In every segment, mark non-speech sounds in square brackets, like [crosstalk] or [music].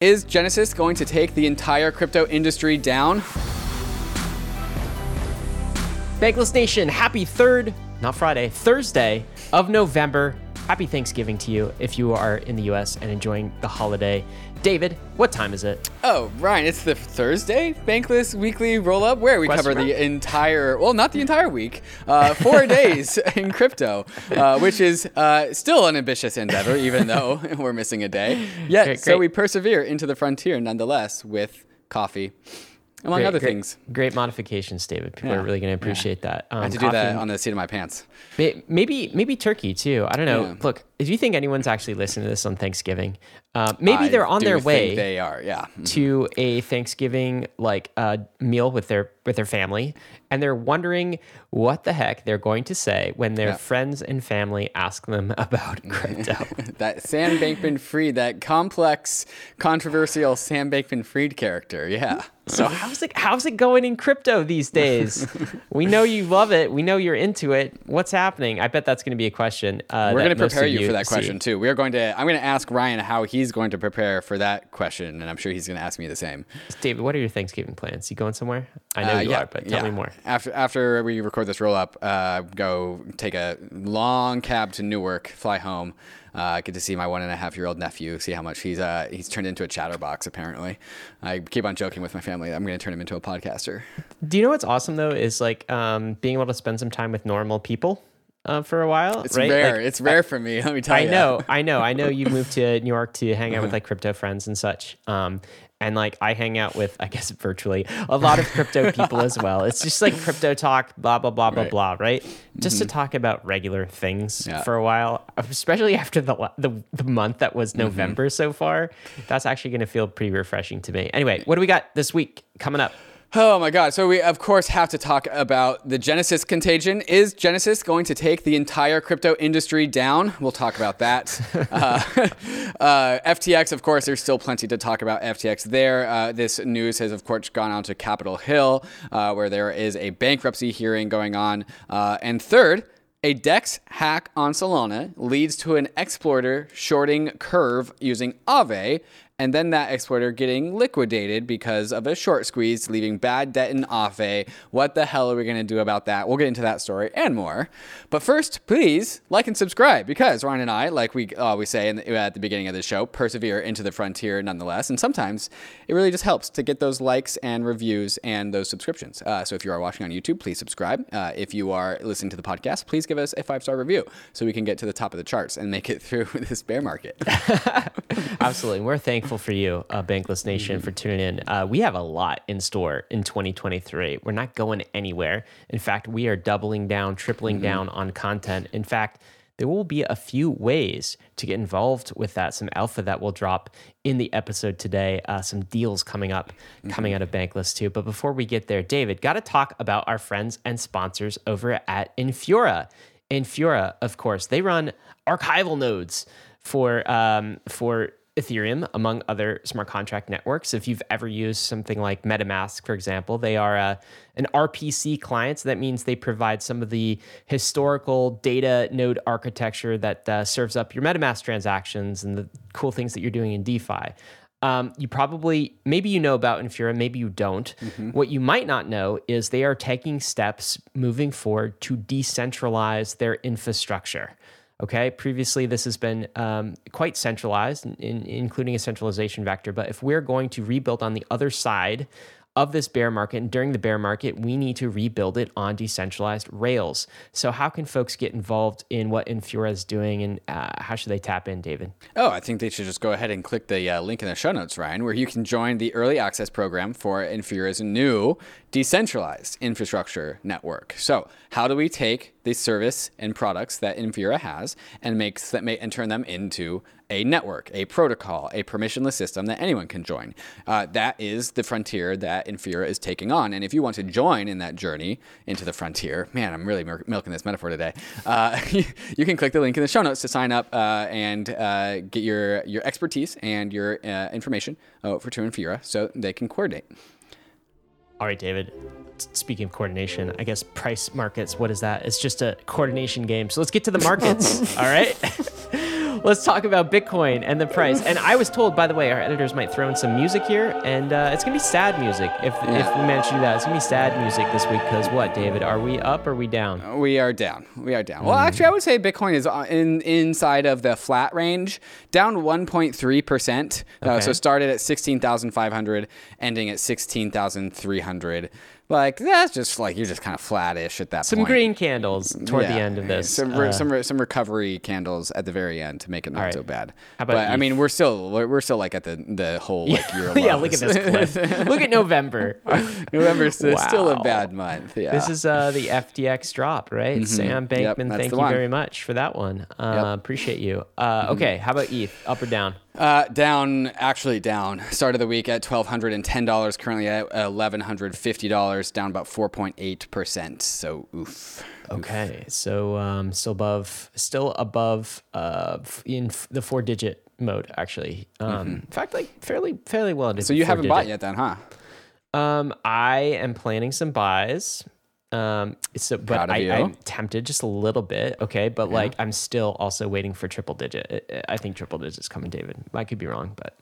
Is Genesis going to take the entire crypto industry down? Bankless Nation, happy third, not Friday, Thursday of November. Happy Thanksgiving to you if you are in the US and enjoying the holiday. David, what time is it? Oh, Ryan, it's the Thursday Bankless Weekly Roll Up where we Question cover mark? the entire, well, not the entire week, uh, four [laughs] days in crypto, uh, which is uh, still an ambitious endeavor, even though [laughs] we're missing a day. Yet, Great, so we persevere into the frontier nonetheless with coffee, among Great, other great- things. Great modifications, David. People Yeah, are really going to appreciate that. Um, I had to do that on the seat of my pants. Maybe maybe turkey too. I don't know. Yeah. Look, if you think anyone's actually listening to this on Thanksgiving, uh, maybe I they're on their think way They are, yeah. to a Thanksgiving like uh, meal with their with their family, and they're wondering what the heck they're going to say when their Yeah. friends and family ask them [laughs] about [laughs] crypto. That Sam Bankman Fried, that complex, controversial Sam Bankman Fried character, yeah. So how's it how's it going in crypto these days? [laughs] we know you love it. We know you're into it. What's happening? I bet that's going to be a question. Uh, We're going to prepare you for that see. question too. We are going to. I'm going to ask Ryan how he's going to prepare for that question, and I'm sure he's going to ask me the same. David, what are your Thanksgiving plans? You going somewhere? I know Uh, you yeah, are, but tell yeah. me more. After after we record this roll up, uh, go take a long cab to Newark, fly home. Uh, get to see my one and a half year old nephew. See how much he's uh, he's turned into a chatterbox. Apparently, I keep on joking with my family. I'm going to turn him into a podcaster. Do you know what's awesome though is like um, being able to spend some time with normal people uh, for a while. It's right? rare. Like, it's rare for me. Let me tell I you. I know, I know, I know. You moved to New York to hang out with like [laughs] crypto friends and such. Um, and like I hang out with, I guess virtually a lot of crypto people as [laughs] well. It's just like crypto talk, blah blah blah blah Right. blah, right? Just to mm-hmm. talk about regular things Yeah. for a while, especially after the the, the month that was mm-hmm. November so far. That's actually going to feel pretty refreshing to me. Anyway, what do we got this week coming up? Oh my God. So, we of course have to talk about the Genesis contagion. Is Genesis going to take the entire crypto industry down? We'll talk about that. [laughs] uh, [laughs] uh, FTX, of course, there's still plenty to talk about FTX there. Uh, this news has, of course, gone on to Capitol Hill, uh, where there is a bankruptcy hearing going on. Uh, and third, a DEX hack on Solana leads to an exploiter shorting Curve using Aave, and then that exploiter getting liquidated because of a short squeeze, leaving bad debt in Aave. What the hell are we going to do about that? We'll get into that story and more. But first, please like and subscribe because Ryan and I, like we always say in the, at the beginning of the show, persevere into the frontier nonetheless. And sometimes it really just helps to get those likes and reviews and those subscriptions. Uh, so if you are watching on YouTube, please subscribe. Uh, if you are listening to the podcast, please give us a five star review so we can get to the top of the charts and make it [laughs] through this bear market. [laughs] Absolutely. We're thankful for you, uh, Bankless Nation, Mm-hmm. for tuning in. Uh, we have a lot in store in 2023. We're not going anywhere. In fact, we are doubling down, tripling Mm-hmm. down on content. In fact, there will be a few ways to get involved with that. Some alpha that will drop in the episode today. Uh, some deals coming up, Mm-hmm. coming out of Bankless too. But before we get there, David, got to talk about our friends and sponsors over at Infura. Infura, of course, they run archival nodes for um, for Ethereum, among other smart contract networks. If you've ever used something like MetaMask, for example, they are uh, an RPC client. So that means they provide some of the historical data node architecture that uh, serves up your MetaMask transactions and the cool things that you're doing in DeFi. Um, you probably, maybe you know about Infura, maybe you don't. What you might not know is they are taking steps moving forward to decentralize their infrastructure. Okay, previously this has been um, quite centralized, in, in- including a centralization vector. But if we're going to rebuild on the other side of this bear market, and during the bear market, we need to rebuild it on decentralized rails. So, how can folks get involved in what Infura is doing, and uh, how should they tap in, David? Oh, I think they should just go ahead and click the uh, link in the show notes, Ryan, where you can join the early access program for Infura's new decentralized infrastructure network. So, how do we take the service and products that Infura has and make that may, and turn them into a network, a protocol, a permissionless system that anyone can join? Uh, that is the frontier that Infura is taking on. And if you want to join in that journey into the frontier, man, I'm really mil- milking this metaphor today. Uh, [laughs] you can click the link in the show notes to sign up uh, and uh, get your your expertise and your uh, information uh, for to Infura so they can coordinate. All right, David. Speaking of coordination, I guess price markets, what is that? It's just a coordination game. So let's get to the markets. [laughs] all right. [laughs] let's talk about Bitcoin and the price. And I was told, by the way, our editors might throw in some music here, and uh, it's gonna be sad music if if we manage to do that. It's gonna be sad music this week because what, David? Are we up or are we down? We are down. We are down. Well, actually, I would say Bitcoin is uh, in inside of the flat range, down 1.3 percent. Uh, Okay. so started at 16,500, ending at 16,300. Like that's just like you're just kind of flattish at that point. Some point. green candles toward the end of this. Some re- Uh, some re- some recovery candles at the very end to make it not right. so bad. How about but I mean, we're still we're, still like at the the whole like year. [laughs] yeah, look at this clip. [laughs] look at November. [laughs] November's still still a bad month. Yeah. This is uh, the FTX drop, right? Sam Mm-hmm. Yep, Bankman, that's thank you one. very much for that one. Uh, Appreciate you. Uh, Mm-hmm. okay, how about ETH? Up or down? Uh, down, actually down. Start of the week at twelve hundred and ten dollars. Currently at eleven hundred fifty dollars. Down about four point eight percent. So oof. Okay, so um, still above, still above uh, in the four-digit mode, actually. Um, In fact, like fairly, fairly well. Mm-hmm. So you haven't bought yet, then, huh? Um, I am planning some buys. Um, so, but Proud I, I'm tempted just a little bit. Okay, but like I'm still also waiting for triple digit. I- think triple digit is coming, David. I could be wrong, but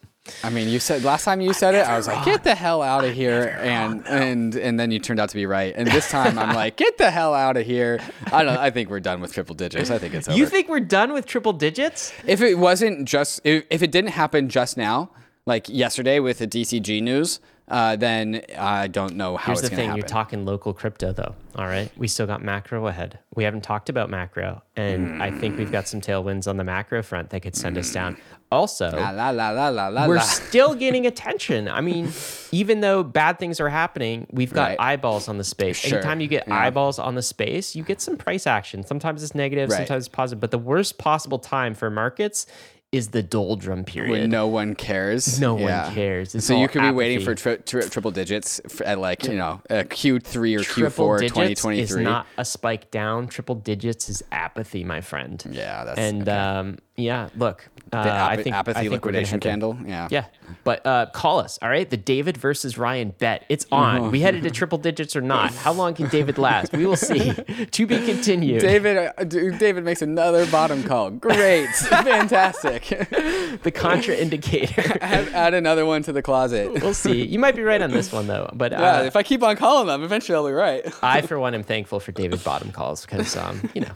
I mean, you said last time you said it, I was like, "Get the hell out of here," and and and then you turned out to be right. And this time, I'm like, "Get the hell out of here." I don't. I think we're done with triple digits. I think it's over. you think we're done with triple digits? if it wasn't just if, if it didn't happen just now, like yesterday with the DCG news, uh, then I don't know how Here's it's the thing: happen. you're talking local crypto, though. All right, we still got macro ahead. We haven't talked about macro, and I think we've got some tailwinds on the macro front that could send us down. Also, La la la la la la. we're still getting attention. I mean, even though bad things are happening, we've got Right. eyeballs on the space. Sure. Anytime you get Yeah. eyeballs on the space, you get some price action. Sometimes it's negative, Right. sometimes it's positive. But the worst possible time for markets is the doldrum period. when no one cares. No Yeah. one cares. It's so you could be waiting for tri- tri- triple digits at like you know uh, Q3 or triple Q4 digits 2023. is not a spike down. Triple digits is apathy, my friend. Yeah, that's and okay. um, yeah. Look, uh, the I think apathy I think liquidation candle. Yeah. Yeah, but uh, call us, all right? The David versus Ryan bet. It's on. We headed to triple digits or not? How long can David last? We will see. [laughs] to be continued. David, uh, David makes another bottom call. Great, [laughs] fantastic. [laughs] the contraindicator. add, add another one to the closet. we'll see. You might be right on this one though, but uh, Yeah, if I keep on calling them, eventually I'll be right. I, for one, am thankful for David bottom calls because, um, you know,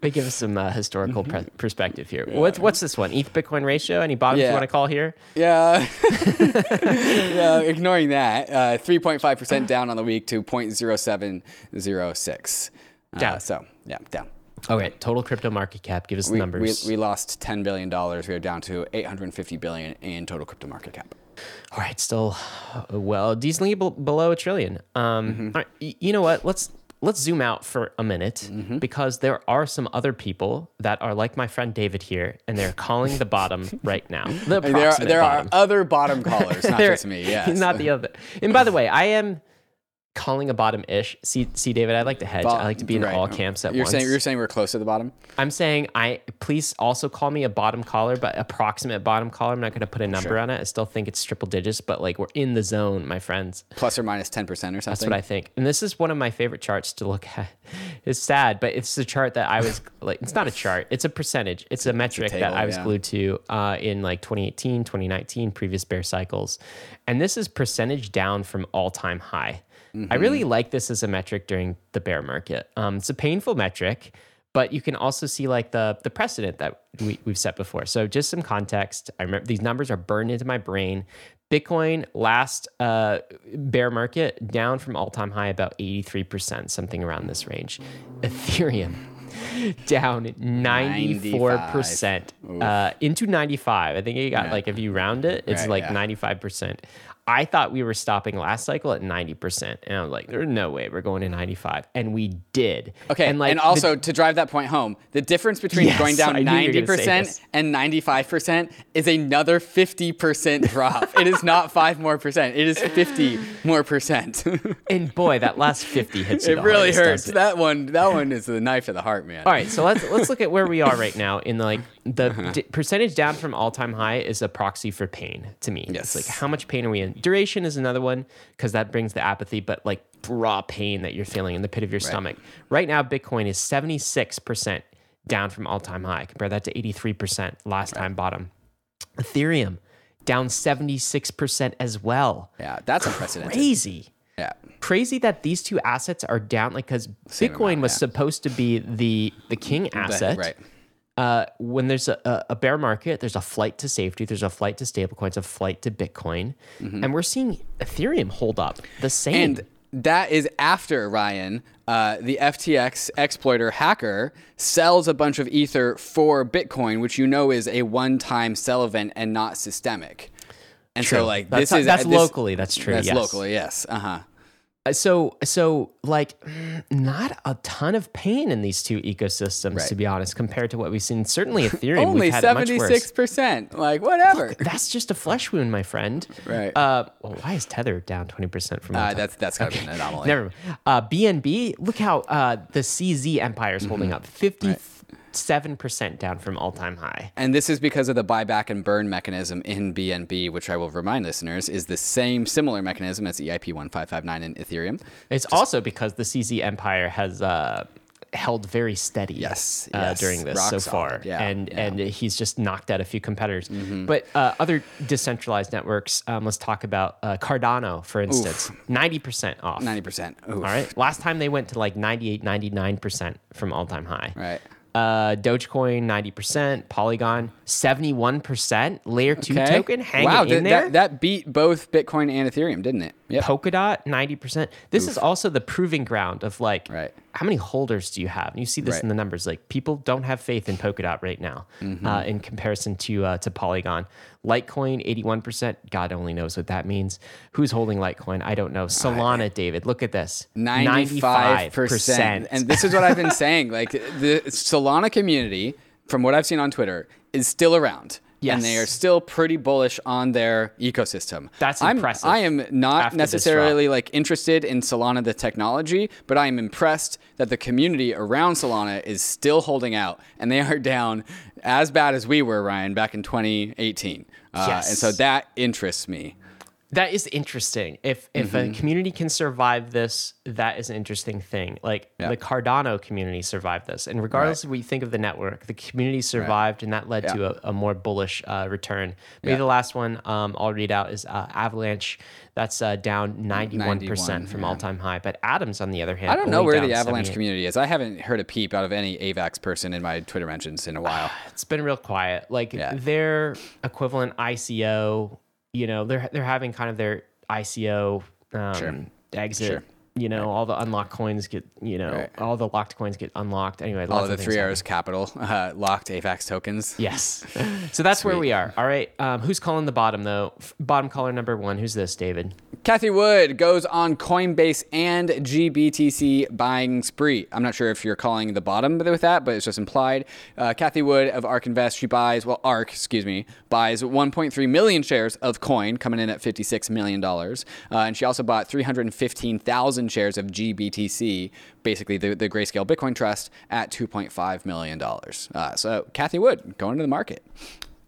they give us some uh, historical pre- perspective here. What's what's this one? ETH Bitcoin ratio? Any bottoms you want to call here? Yeah. [laughs] yeah, ignoring that, uh, 3.5% down on the week to 0.0706. Uh, Down. so, yeah, down. Okay, total crypto market cap. Give us We, we, numbers. we lost $10 billion. We are down to 850 billion in total crypto market cap. All right, still uh, well decently be- below a trillion. Um, Mm-hmm. all right, y- you know what? Let's let's zoom out for a minute Mm-hmm. because there are some other people that are like my friend David here, and they're calling the bottom [laughs] right now. The there are, there bottom. are other bottom callers, not [laughs] just me. Yes. [laughs] Not the other. And by the way, I am calling a bottom ish. See, see, David, I like to hedge. I like to be in Right. all camps at you're once. Saying, you're saying we're close to the bottom? I'm saying I please also call me a bottom caller, but approximate bottom caller. I'm not going to put a number Sure. on it. I still think it's triple digits, but like we're in the zone, my friends. Plus or minus 10% or something? That's what I think. And this is one of my favorite charts to look at. [laughs] It's sad, but it's the chart that I was [laughs] like, it's not a chart, it's a percentage. It's a metric that table, I was yeah. glued to uh, in like 2018, 2019, previous bear cycles. And this is percentage down from all time high. I Mm-hmm. really like this as a metric during the bear market. Um, it's a painful metric, but you can also see like the the precedent that we, we've set before. So just some context. I remember these numbers are burned into my brain. Bitcoin last uh, bear market down from all time high about 83%, something around this range. Ethereum [laughs] down 94% uh, into 95. I think you got Yeah. like if you round it, it's Right, like yeah. 95%. I thought we were stopping last cycle at 90%. And I was like, there's no way we're going to 95. And we did. Okay, And and, like also to drive that point home, the difference between Yes, going down I knew you were gonna say 90% and 95% is another 50% drop. it is not 5 more percent. It is 50 more percent. [laughs] and boy, that last 50 hits you it the really hardest, hurts. it? That one that one is the knife to the heart, man. All right, so let's let's look at where we are right now. In like the Uh-huh. d- percentage down from all time high is a proxy for pain to me. Yes. It's like how much pain are we in? Duration is another one because that brings the apathy, but like raw pain that you're feeling in the pit of your stomach. Right now, Bitcoin is seventy six percent down from all time high. Compare that to 83% last time bottom. Ethereum down 76% as well. Yeah, that's unprecedented. Crazy. Yeah. Crazy that these two assets are down, like because Bitcoin amount, was yeah. supposed to be the the king asset. Right. Uh, when there's a, a- bear market, there's a flight to safety, there's a flight to stablecoins, a flight to Bitcoin, and we're seeing Ethereum hold up the same. Mm-hmm. And that is after Ryan, uh, the FTX exploiter hacker sells a bunch of ether for Bitcoin, which you know is a one-time sell event and not systemic. And so, like, that's, this is that's this- locally. That's true. That's yes. locally, yes. Uh huh. Uh, So so like not a ton of pain in these two ecosystems Right. to be honest, compared to what we've seen. Certainly Ethereum, Only we've had it much worse. seventy-six percent. Like, whatever. That's just a flesh wound, my friend. Right. Uh, well, why is Tether down twenty percent from? all Uh, that's that's gotta an anomaly. Never mind. Uh, BNB, look how uh, the CZ empire is Mm-hmm. holding up. Fifty-seven percent down from all-time high. And this is because of the buyback and burn mechanism in BNB, which I will remind listeners is the same similar mechanism as EIP 1559 in Ethereum. It's also because the CZ empire has uh, held very steady. Yes, uh, yes, during this rock so solid, far, yeah, and yeah. Mm-hmm. and he's just knocked out a few competitors. But uh, other decentralized networks, um, let's talk about uh, Cardano, for instance, ninety percent off. 90%. Oof. All right. Last time they went to like 98, 99% from all time high. Right. Uh, Dogecoin, 90%. Polygon, 71%. Layer 2 Okay. token hanging wow, in th- there. That, that beat both Bitcoin and Ethereum, didn't it? Yep. Polkadot, 90%. This is also the proving ground of like, Right. how many holders do you have? And you see this Right. in the numbers. Like, people don't have faith in Polkadot right now Mm-hmm. uh, in comparison to uh, to Polygon. Litecoin, 81%. God only knows what that means. Who's holding Litecoin? I don't know. Solana, David, look at this 95%. And this is what I've been [laughs] saying. Like the Solana community, from what I've seen on Twitter, is still around. Yes. And they are still pretty bullish on their ecosystem. That's I'm, impressive I am not necessarily like interested in Solana the technology, but I am impressed that the community around Solana is still holding out, and they are down as bad as we were, Ryan, back in 2018. Uh, Yes. And so that interests me. That is interesting. If if Mm-hmm. a community can survive this, that is an interesting thing. Like Yeah. the Cardano community survived this, and regardless of what you think of the network, the community survived, and that led to a, a more bullish uh, return. Maybe Yeah. the last one um, I'll read out is uh, Avalanche. That's uh, down ninety one 91, percent from yeah. all time high. But Adams, on the other hand, I don't know where the Avalanche community is. I haven't heard a peep out of any AVAX person in my Twitter mentions in a while. It's been real quiet. Like Yeah. their equivalent ICO, you know, they're they're having kind of their ICO um, Sure. exit. Sure. You know, all the unlocked coins get, you know, Right. all the locked coins get unlocked. Anyway, All of the Three. Arrows Capital [laughs] uh, locked AVAX tokens. Yes. [laughs] So that's where we are. All right. Um, who's calling the bottom though? Bottom caller number one. Who's this, David? Cathie Wood goes on Coinbase and GBTC buying spree. I'm not sure if you're calling the bottom with that, but it's just implied. Uh, Cathie Wood of ARK Invest, she buys, well, ARK, excuse me, buys 1.3 million shares of Coin, coming in at $56 million. Uh, and she also bought 315,000 shares of GBTC, basically the, the Grayscale Bitcoin Trust, at $2.5 million. Uh, so Cathie Wood going to the market.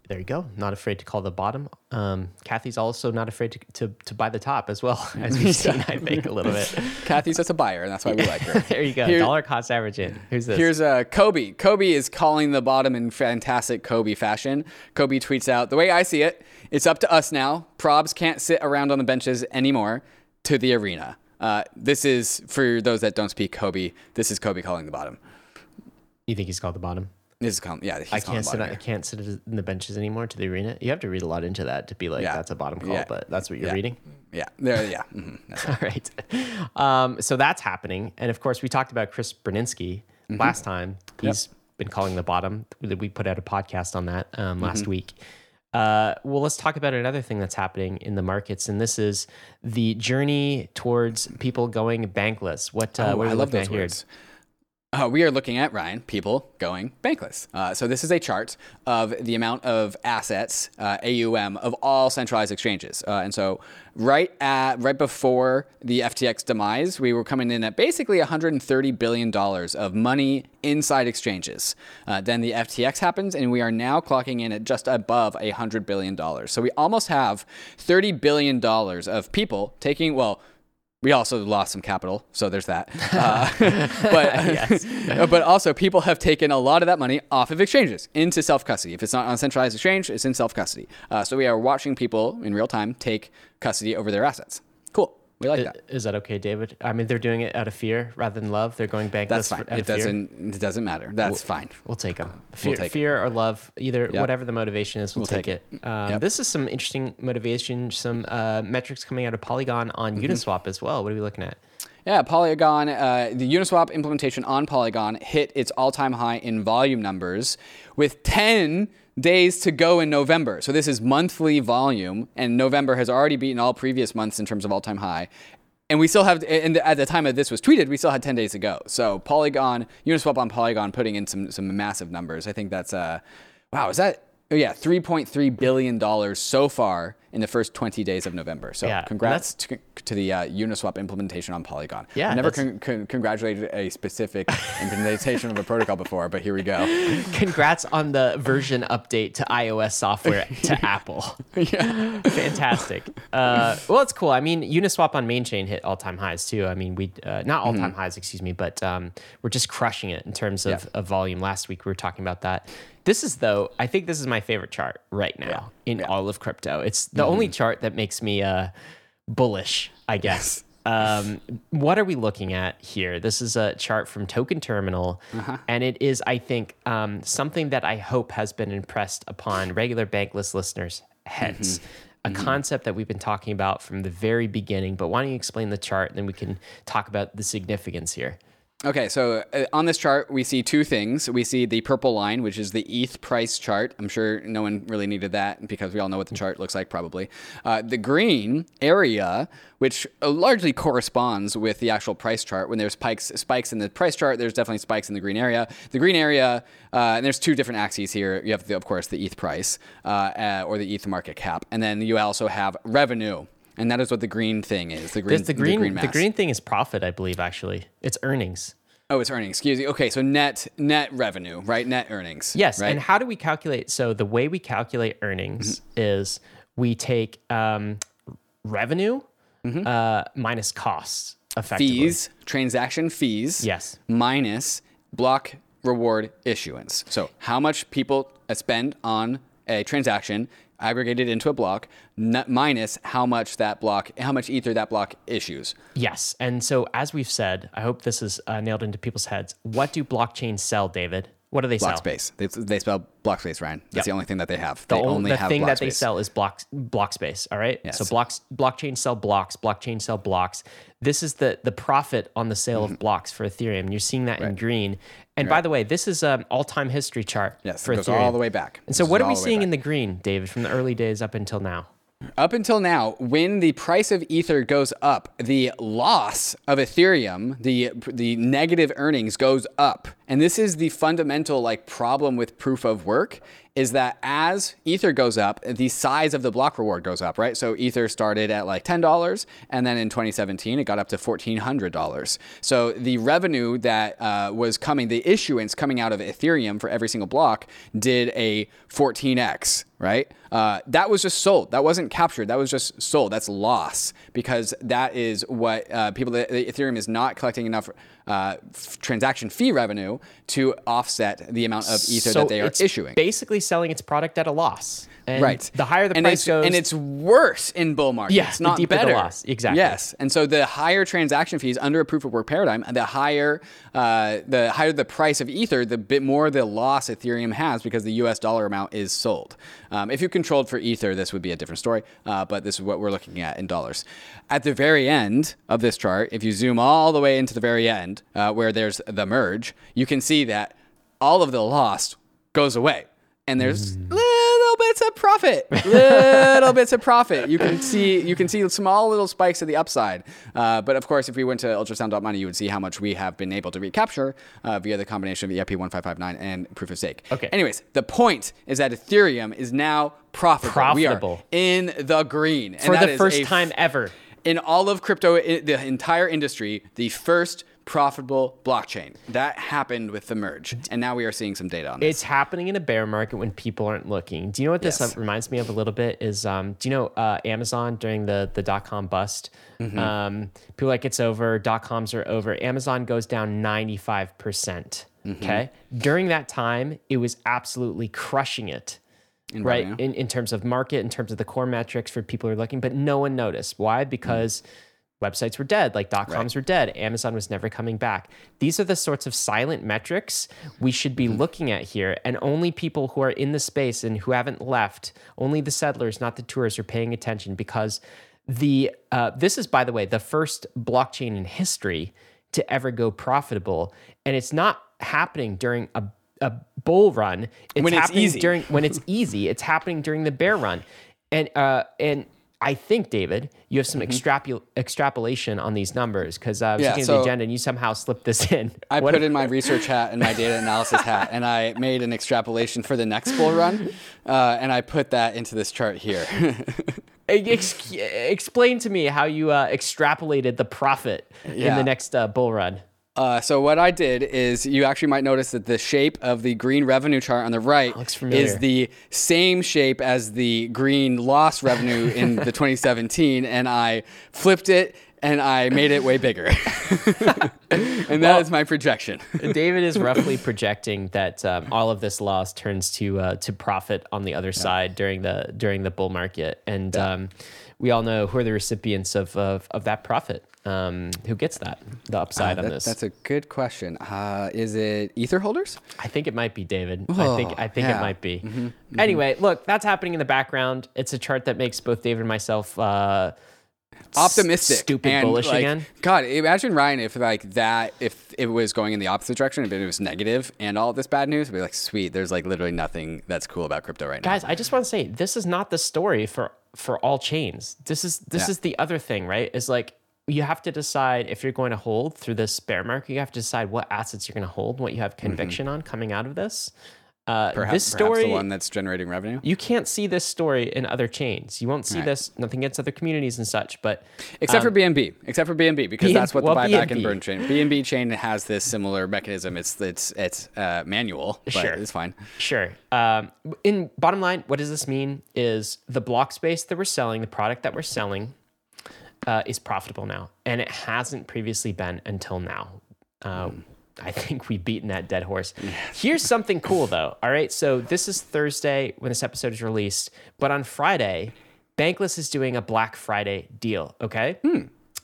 There you go. Not afraid to call the bottom. Um, Cathie's also not afraid to, to, to buy the top as well, [laughs] as we've seen, I think, a little bit. [laughs] Cathie's just a buyer, and that's why we like her. [laughs] there you go. Here- Dollar cost average in. Who's this? Here's uh, Cobie. Cobie is calling the bottom in fantastic Cobie fashion. Cobie tweets out, The way I see it, it's up to us now. Probs can't sit around on the benches anymore to the arena. Uh, this is, for those that don't speak Cobie, this is Cobie calling the bottom. you think he's called the bottom? This is calling, yeah, he's I can't the sit. I can't sit in the benches anymore to the arena. You have to read a lot into that to be like Yeah. that's a bottom call, Yeah. but that's what you're Yeah. reading. Yeah, there, yeah. mhm, [laughs] that's. All right. Um, so that's happening, and of course we talked about Chris Burniske Mm-hmm. last time. He's been calling the bottom. We put out a podcast on that um, Mm-hmm. last week. Uh, well, let's talk about another thing that's happening in the markets, and this is the journey towards people going bankless. What, uh, Oh, what are I love looking those at here? Uh, we are looking at Ryan people going bankless. Uh, so this is a chart of the amount of assets uh, AUM of all centralized exchanges. Uh, and so right at right before the FTX demise, we were coming in at basically 130 billion dollars of money inside exchanges. Uh, then the FTX happens, and we are now clocking in at just above 100 billion dollars. So we almost have 30 billion dollars of people taking well We also lost some capital, so there's that. [laughs] Uh, [laughs] but [laughs] but also people have taken a lot of that money off of exchanges into self custody. If it's not on a centralized exchange, it's in self custody. Uh, so we are watching people in real time take custody over their assets. Cool. We like that. Is that okay, David? I mean, they're doing it out of fear rather than love. They're going bankless. That's fine. It doesn't. It doesn't matter. That's fine. We'll take them. Fear, take fear or love, either whatever the motivation is, we'll, We'll take, take it. Um, Yep. This is some interesting motivation, some uh, metrics coming out of Polygon on Mm-hmm. Uniswap as well. What are we looking at? Yeah, Polygon, uh, the Uniswap implementation on Polygon hit its all time high in volume numbers with 10 days to go in November. So this is monthly volume, and November has already beaten all previous months in terms of all time high. And we still have, and at the time that this was tweeted, we still had 10 days to go. So Polygon, Uniswap on Polygon putting in some, some massive numbers. I think that's, uh, wow, is that, oh yeah, $3.3 billion so far in the first 20 days of November. So Yeah, congrats to, to the uh, Uniswap implementation on Polygon. Yeah, I never con- con- congratulated a specific [laughs] implementation of a protocol before, but here we go. Congrats on the version update to iOS software [laughs] to Apple. yeah. [laughs] Fantastic. Uh, well, it's cool. I mean, Uniswap on main chain hit all time highs too. I mean, we uh, not all time Mm-hmm. highs, excuse me, but um, we're just crushing it in terms of, Yeah. of volume. Last week we were talking about that. This is though, I think this is my favorite chart right now in all of crypto. It's the only chart that makes me uh, bullish, I guess. Um, what are we looking at here? This is a chart from Token Terminal, and it is, I think, um, something that I hope has been impressed upon regular Bankless listeners' heads. A concept that we've been talking about from the very beginning. But why don't you explain the chart, and then we can talk about the significance here. Okay, so uh, on this chart, we see two things. We see the purple line, which is the ETH price chart. I'm sure no one really needed that because we all know what the chart looks like, probably. Uh, the green area, which uh, largely corresponds with the actual price chart. When there's spikes, spikes in the price chart, there's definitely spikes in the green area. The green area, uh, and there's two different axes here. You have, the, of course, the ETH price uh, uh, or the ETH market cap, and then you also have revenue. And that is what the green thing is. The green, the green, the mass. green thing is profit, I believe. Actually, it's earnings. Oh, it's earnings. Excuse me. Okay, so net net revenue, right? Net earnings. Yes. Right? And how do we calculate? So the way we calculate earnings Mm-hmm. is we take um, revenue Mm-hmm. uh, minus costs, effectively. fees, transaction fees. Yes. Minus block reward issuance. So how much people spend on a transaction aggregated into a block, n- minus how much that block, how much ether that block issues. Yes. And so, as we've said, I hope this is uh, nailed into people's heads. What do blockchains sell, David? What do they Block sell? space. They, they spell block space, Ryan. That's Yep. the only thing that they have. The, they only, the have thing that they sell is block block space. All right. Yes. So blocks blockchain sell blocks. Blockchain sell blocks. This is the the profit on the sale Mm-hmm. of blocks for Ethereum. You're seeing that in green. And by the way, this is an all time history chart Yes, for it goes Ethereum. all the way back. And so, This what are we all the way seeing in the green, David, from the early days up until now? Up until now, when the price of Ether goes up, the loss of Ethereum, the the negative earnings goes up. And this is the fundamental like problem with proof of work is that as Ether goes up, the size of the block reward goes up, right? So Ether started at like $10 and then in 2017 it got up to $1400. So the revenue that uh, was coming, the issuance coming out of Ethereum for every single block did a 14x, right? Uh, that was just sold. That wasn't captured. That was just sold. That's loss because that is what uh, people. The, the Ethereum is not collecting enough uh, f- transaction fee revenue to offset the amount of ether so that they are it's issuing. basically selling its product at a loss. And right. The higher the and price goes, and it's worse in bull markets. Yeah, the not the better. loss. Exactly. Yes, and so the higher transaction fees under a proof of work paradigm, the higher uh, the higher the price of ether, the bit more the loss Ethereum has because the U.S. dollar amount is sold. Um, if you controlled for ether, this would be a different story. Uh, but this is what we're looking at in dollars. At the very end of this chart, if you zoom all the way into the very end, uh, where there's the merge, you can see that all of the loss goes away, and there's little bits of profit, little bits of profit. You can see you can see small little spikes to the upside. Uh, but of course, if we went to ultrasound.money, you would see how much we have been able to recapture uh, via the combination of EIP 1559 and proof of stake. Okay. Anyways, the point is that Ethereum is now profitable. We are Profitable. in the green and for the first time ever. in all of crypto, the entire industry, the first profitable blockchain. That happened with the merge, and now we are seeing some data on this. It's happening in a bear market when people aren't looking. Do you know what this Yes. uh, reminds me of a little bit? Is um, do you know uh, Amazon during the the dot com bust? Mm-hmm. Um, people like it's over. Dot coms are over. Amazon goes down ninety five percent. Mm-hmm. Okay, during that time, it was absolutely crushing it. right in, in terms of market in terms of the core metrics for people who are looking but no one noticed why because websites were dead like dot coms were dead amazon was never coming back. These are the sorts of silent metrics we should be looking at here and only people who are in the space and who haven't left only the settlers not the tourists are paying attention because the uh, this is by the way the first blockchain in history to ever go profitable and it's not happening during a a bull run. It's When it's happening easy. during when it's [laughs] easy it's happening during the bear run. And uh and I think David, you have some extrapol- extrapolation on these numbers because uh, I was Mm-hmm. Yeah, looking at so- the agenda and you somehow slipped this in. [laughs] I What- put in my [laughs] research hat and my data analysis hat, and I made an extrapolation for the next bull run, uh, and I put that into this chart here. [laughs] Ex- explain to me how you uh, extrapolated the profit in the next uh, bull run. Uh, so what I did is you actually might notice that the shape of the green revenue chart on the right is the same shape as the green loss revenue in the [laughs] 2017, and I flipped it and I made it way bigger. [laughs] and that is my projection. [laughs] David is roughly projecting that um, all of this loss turns to uh, to profit on the other side during the during the bull market, and um, we all know who are the recipients of of, of that profit. Um, who gets that the upside on That- this? that's a good question. Uh, is it ether holders? I think it might be David. I think Oh, I think yeah. it might be. Anyway, look, that's happening in the background. It's a chart that makes both David and myself uh, optimistic, stupid and, bullish like, again. God, imagine Ryan if like that, if it was going in the opposite direction, if it was negative and all this bad news, it'd be like, sweet. There's like literally nothing that's cool about crypto right now. Guys, I just want to say this is not the story for for all chains. This is this Yeah. is the other thing, right? Is like you have to decide if you're going to hold through this bear market. You have to decide what assets you're going to hold, what you have conviction on coming out of this. Uh, Perhaps, this story, the one that's generating revenue. you can't see this story in other chains. You won't see Right. this. Nothing against other communities and such, but Except for BNB, except for BNB, because BN that's what the well, buyback BNB. and burn chain. BNB chain has this similar mechanism. It's it's it's uh, manual, but Sure. it's fine. Sure. Um, in bottom line, what does this mean? Is the block space that we're selling, the product that we're selling, uh, is profitable now, and it hasn't previously been until now. Uh, I think we've beaten that dead horse. Here's something cool though. All right, so this is Thursday when this episode is released, but on Friday, Bankless is doing a Black Friday deal. Okay.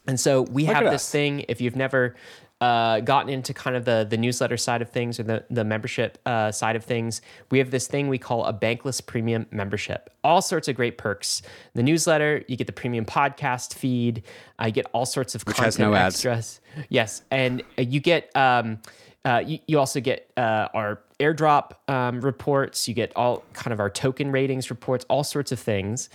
And so we have this thing. If you've never uh, gotten into kind of the the newsletter side of things or the the membership uh, side of things, we have this thing we call a Bankless Premium membership. All sorts of great perks. The newsletter, you get the premium podcast feed. I get all sorts of has content no ads. Yes, and uh, you get. Um, uh, you, you also get uh, our airdrop um, reports. You get all kind of our token ratings reports, all sorts of things.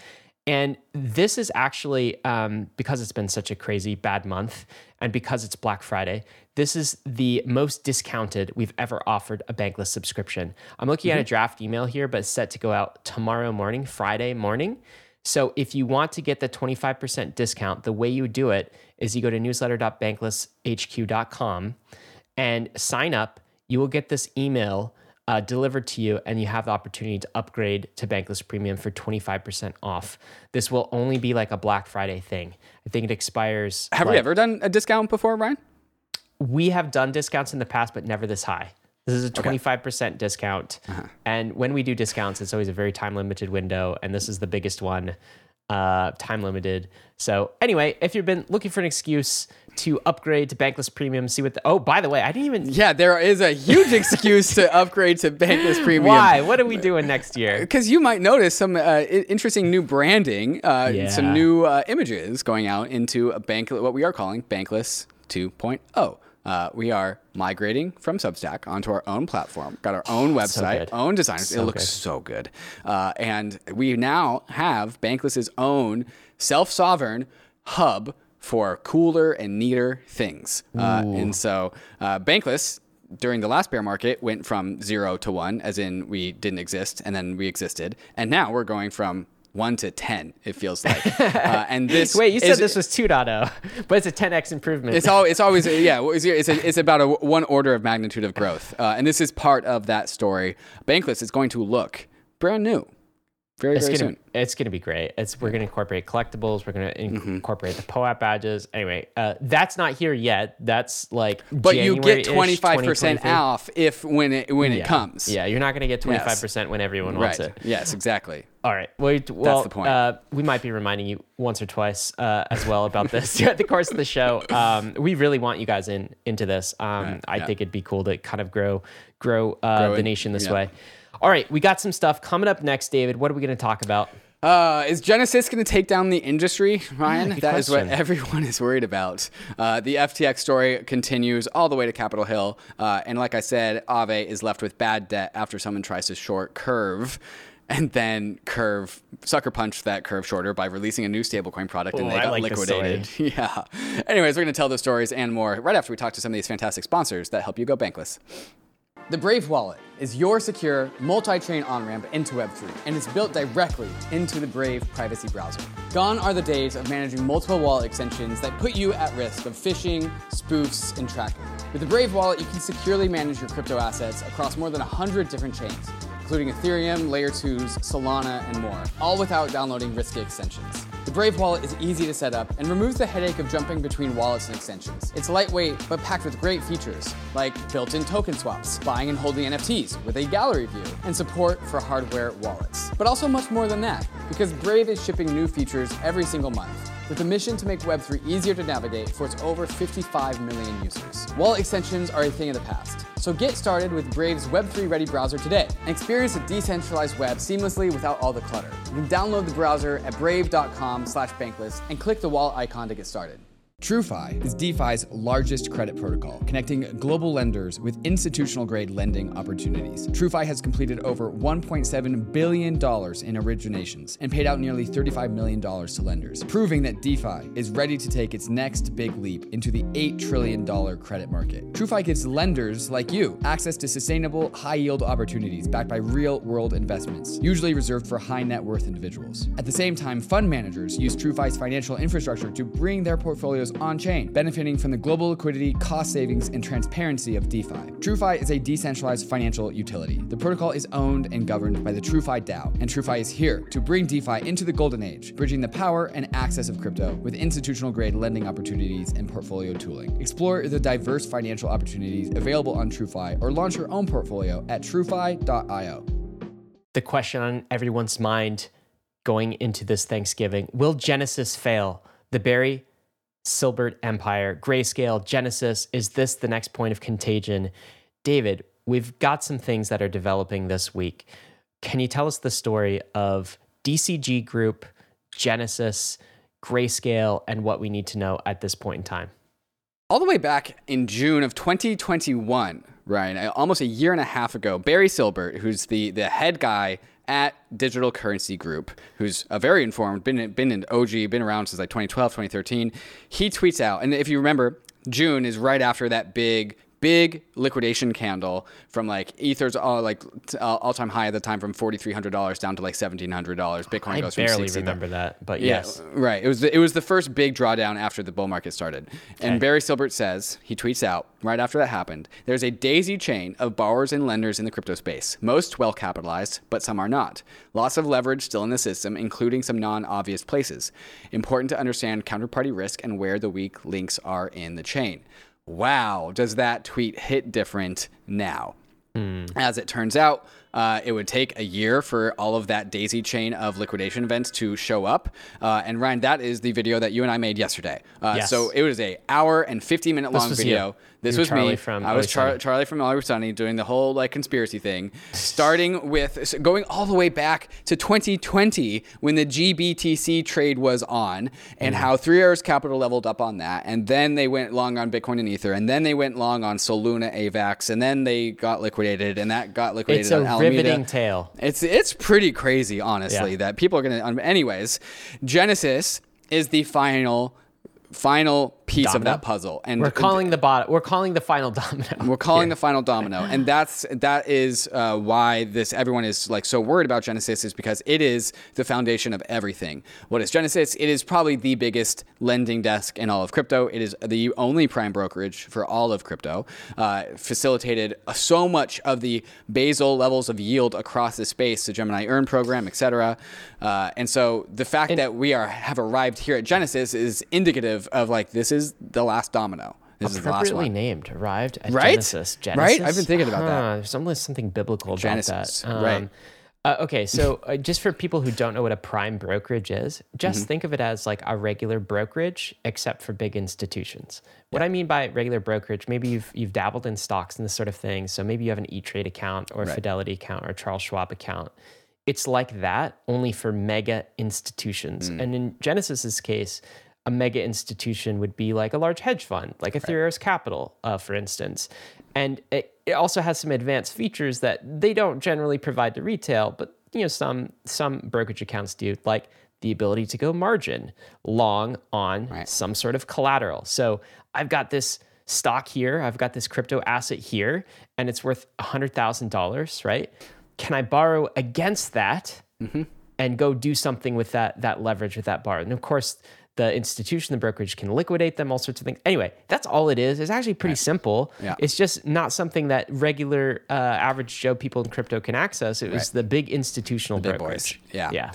And this is actually um, because it's been such a crazy bad month, and because it's Black Friday. This is the most discounted we've ever offered a bankless subscription. I'm looking at a mm-hmm. draft email here, but it's set to go out tomorrow morning, Friday morning. So if you want to get the 25% discount, the way you do it is you go to newsletter.banklesshq.com and sign up. You will get this email uh, delivered to you, and you have the opportunity to upgrade to Bankless Premium for 25% off. This will only be like a Black Friday thing. I think it expires. Have we ever done a discount before, Ryan? we have done discounts in the past, but never this high. This is a 25% discount. And when we do discounts, it's always a very time limited window. And this is the biggest one, uh, time limited. So, anyway, if you've been looking for an excuse to upgrade to Bankless Premium, see what the. Oh, by the way, I didn't even. Yeah, there is a huge [laughs] excuse to upgrade to Bankless Premium. Why? What are we doing next year? Because you might notice some uh, interesting new branding, uh, Yeah. some new uh, images going out into a bank, what we are calling Bankless 2.0. Uh, we are migrating from Substack onto our own platform, got our own website, good. own designers. it looks good. so good. Uh, and we now have Bankless's own self sovereign hub for cooler and neater things. Uh, and so uh, Bankless during the last bear market went from zero to one, as in we didn't exist and then we existed. And now we're going from one to ten. It feels like. [laughs] uh, and this Wait, you said is- this was 2.0, [laughs] but it's a 10x improvement. It's all. It's always. [laughs] Yeah. It's, it's, it's about a one order of magnitude of growth, uh, and this is part of that story. Bankless is going to look brand new, very it's very gonna, soon. it's gonna be great. It's we're gonna incorporate collectibles. We're gonna in- Mm-hmm. incorporate the POAP badges. Anyway, uh, that's not here yet. That's like But you get twenty five percent off if when it when it comes. Yeah, you're not gonna get 25 percent when everyone wants Right. it. Yes. Exactly. All right. Well, well the point. Uh, we might be reminding you once or twice uh, as well about this [laughs] throughout the course of the show. Um, we really want you guys in into this. Um, I yeah. think it'd be cool to kind of grow grow, uh, Grow the it, nation this yeah. way. All right, we got some stuff coming up next, David. What are we going to talk about? Uh, is Genesis going to take down the industry, Ryan? good that is what everyone is worried about. Uh, the FTX story continues all the way to Capitol Hill. Uh, and like I said, Aave is left with bad debt after someone tries to short Curve. And then Curve sucker punched that Curve shorter by releasing a new stablecoin product and they got like this liquidated. [laughs] yeah. Anyways, we're going to tell those stories and more right after we talk to some of these fantastic sponsors that help you go bankless. The Brave Wallet is your secure multi-chain on-ramp into Web3, and it's built directly into the Brave privacy browser. Gone are the days of managing multiple wallet extensions that put you at risk of phishing, spoofs, and tracking. With the Brave Wallet, you can securely manage your crypto assets across more than 100 different chains, including Ethereum, Layer 2s, Solana, and more, all without downloading risky extensions. The Brave wallet is easy to set up and removes the headache of jumping between wallets and extensions. It's lightweight but packed with great features like built-in token swaps, buying and holding NFTs with a gallery view, and support for hardware wallets. But also much more than that, because Brave is shipping new features every single month with a mission to make Web3 easier to navigate for its over 55 million users. Wallet extensions are a thing of the past, so get started with Brave's Web3 ready browser today and experience a decentralized web seamlessly without all the clutter. You can download the browser at brave.com slash bankless and click the wallet icon to get started. TrueFi is DeFi's largest credit protocol, connecting global lenders with institutional grade lending opportunities. TrueFi has completed over $1.7 billion in originations and paid out nearly $35 million to lenders, proving that DeFi is ready to take its next big leap into the $8 trillion credit market. TrueFi gives lenders like you access to sustainable, high yield opportunities backed by real world investments, usually reserved for high net worth individuals. At the same time, fund managers use TrueFi's financial infrastructure to bring their portfolios on chain, benefiting from the global liquidity, cost savings, and transparency of DeFi. TrueFi is a decentralized financial utility. The protocol is owned and governed by the TrueFi DAO, and TrueFi is here to bring DeFi into the golden age, bridging the power and access of crypto with institutional grade lending opportunities and portfolio tooling. Explore the diverse financial opportunities available on TrueFi or launch your own portfolio at truefi.io. The question on everyone's mind going into this Thanksgiving will Genesis fail? The Barry Silbert Empire, Grayscale, Genesis, is this the next point of contagion? David, we've got some things that are developing this week. Can you tell us the story of DCG Group, Genesis, Grayscale, and what we need to know at this point in time? all the way back in June of 2021, Ryan, almost a year and a half ago, Barry Silbert, who's the, the head guy at Digital Currency Group, who's a very informed, been, been an OG, been around since like 2012, 2013, he tweets out, and if you remember, June is right after that big, big liquidation candle from like Ether's all like t- uh, all-time high at the time from $4,300 down to like $1,700. Bitcoin I goes from barely 60 remember that, but yeah, yes. right. It was the, it was the first big drawdown after the bull market started. And Barry Silbert says he tweets out right after that happened. There's a daisy chain of borrowers and lenders in the crypto space. Most well capitalized, but some are not. Lots of leverage still in the system, including some non-obvious places. Important to understand counterparty risk and where the weak links are in the chain. Wow, does that tweet hit different now? As it turns out, uh, it would take a year for all of that daisy chain of liquidation events to show up. Uh, and Ryan, that is the video that you and I made yesterday. Uh, Yes. So it was a hour and 50 minute long video. This You were was Charlie me. from I was Char- Charlie from Always Sunny doing the whole like conspiracy thing, starting with so going all the way back to 2020 when the GBTC trade was on, and Mm. how Three Arrows Capital leveled up on that, and then they went long on Bitcoin and Ether, and then they went long on Solana, AVAX, and then they got liquidated, and that got liquidated It's a on Alameda. riveting tale. It's it's pretty crazy, honestly, Yeah. that people are gonna. Um, anyways, Genesis is the final final piece of that puzzle. And We're calling the bot. We're calling the final domino. [laughs] we're calling the final domino, and that's that is uh, why this everyone is like so worried about Genesis is because it is the foundation of everything. What is Genesis? It is probably the biggest lending desk in all of crypto. It is the only prime brokerage for all of crypto. Uh, facilitated so much of the basal levels of yield across the space, the Gemini Earn program, etc. Uh, and so the fact that we are have arrived here at Genesis is indicative of like this is the last domino. This is the last one. named, arrived at Right? Genesis. Genesis. Right? I've been thinking about that. There's almost something biblical about Genesis, that. right. uh, okay, so [laughs] uh, just for people who don't know what a prime brokerage is, just Mm-hmm. think of it as like a regular brokerage, except for big institutions. What I mean by regular brokerage, maybe you've you've dabbled in stocks and this sort of thing. So maybe you have an E Trade account or a Fidelity account or a Charles Schwab account. It's like that, only for mega institutions. Mm. And in Genesis's case, a mega institution would be like a large hedge fund, like Three Arrows Capital, uh, for instance. And it, it also has some advanced features that they don't generally provide to retail, but you know some some brokerage accounts do, like the ability to go margin long on some sort of collateral. So I've got this stock here, I've got this crypto asset here, and it's worth $100,000, right? Can I borrow against that and go do something with that that leverage with that borrow? And of course, the institution, the brokerage can liquidate them, all sorts of things. Anyway, that's all it is. It's actually pretty simple. Yeah. It's just not something that regular uh, average Joe people in crypto can access. It was the big institutional big brokerage. boys. Yeah. Yeah.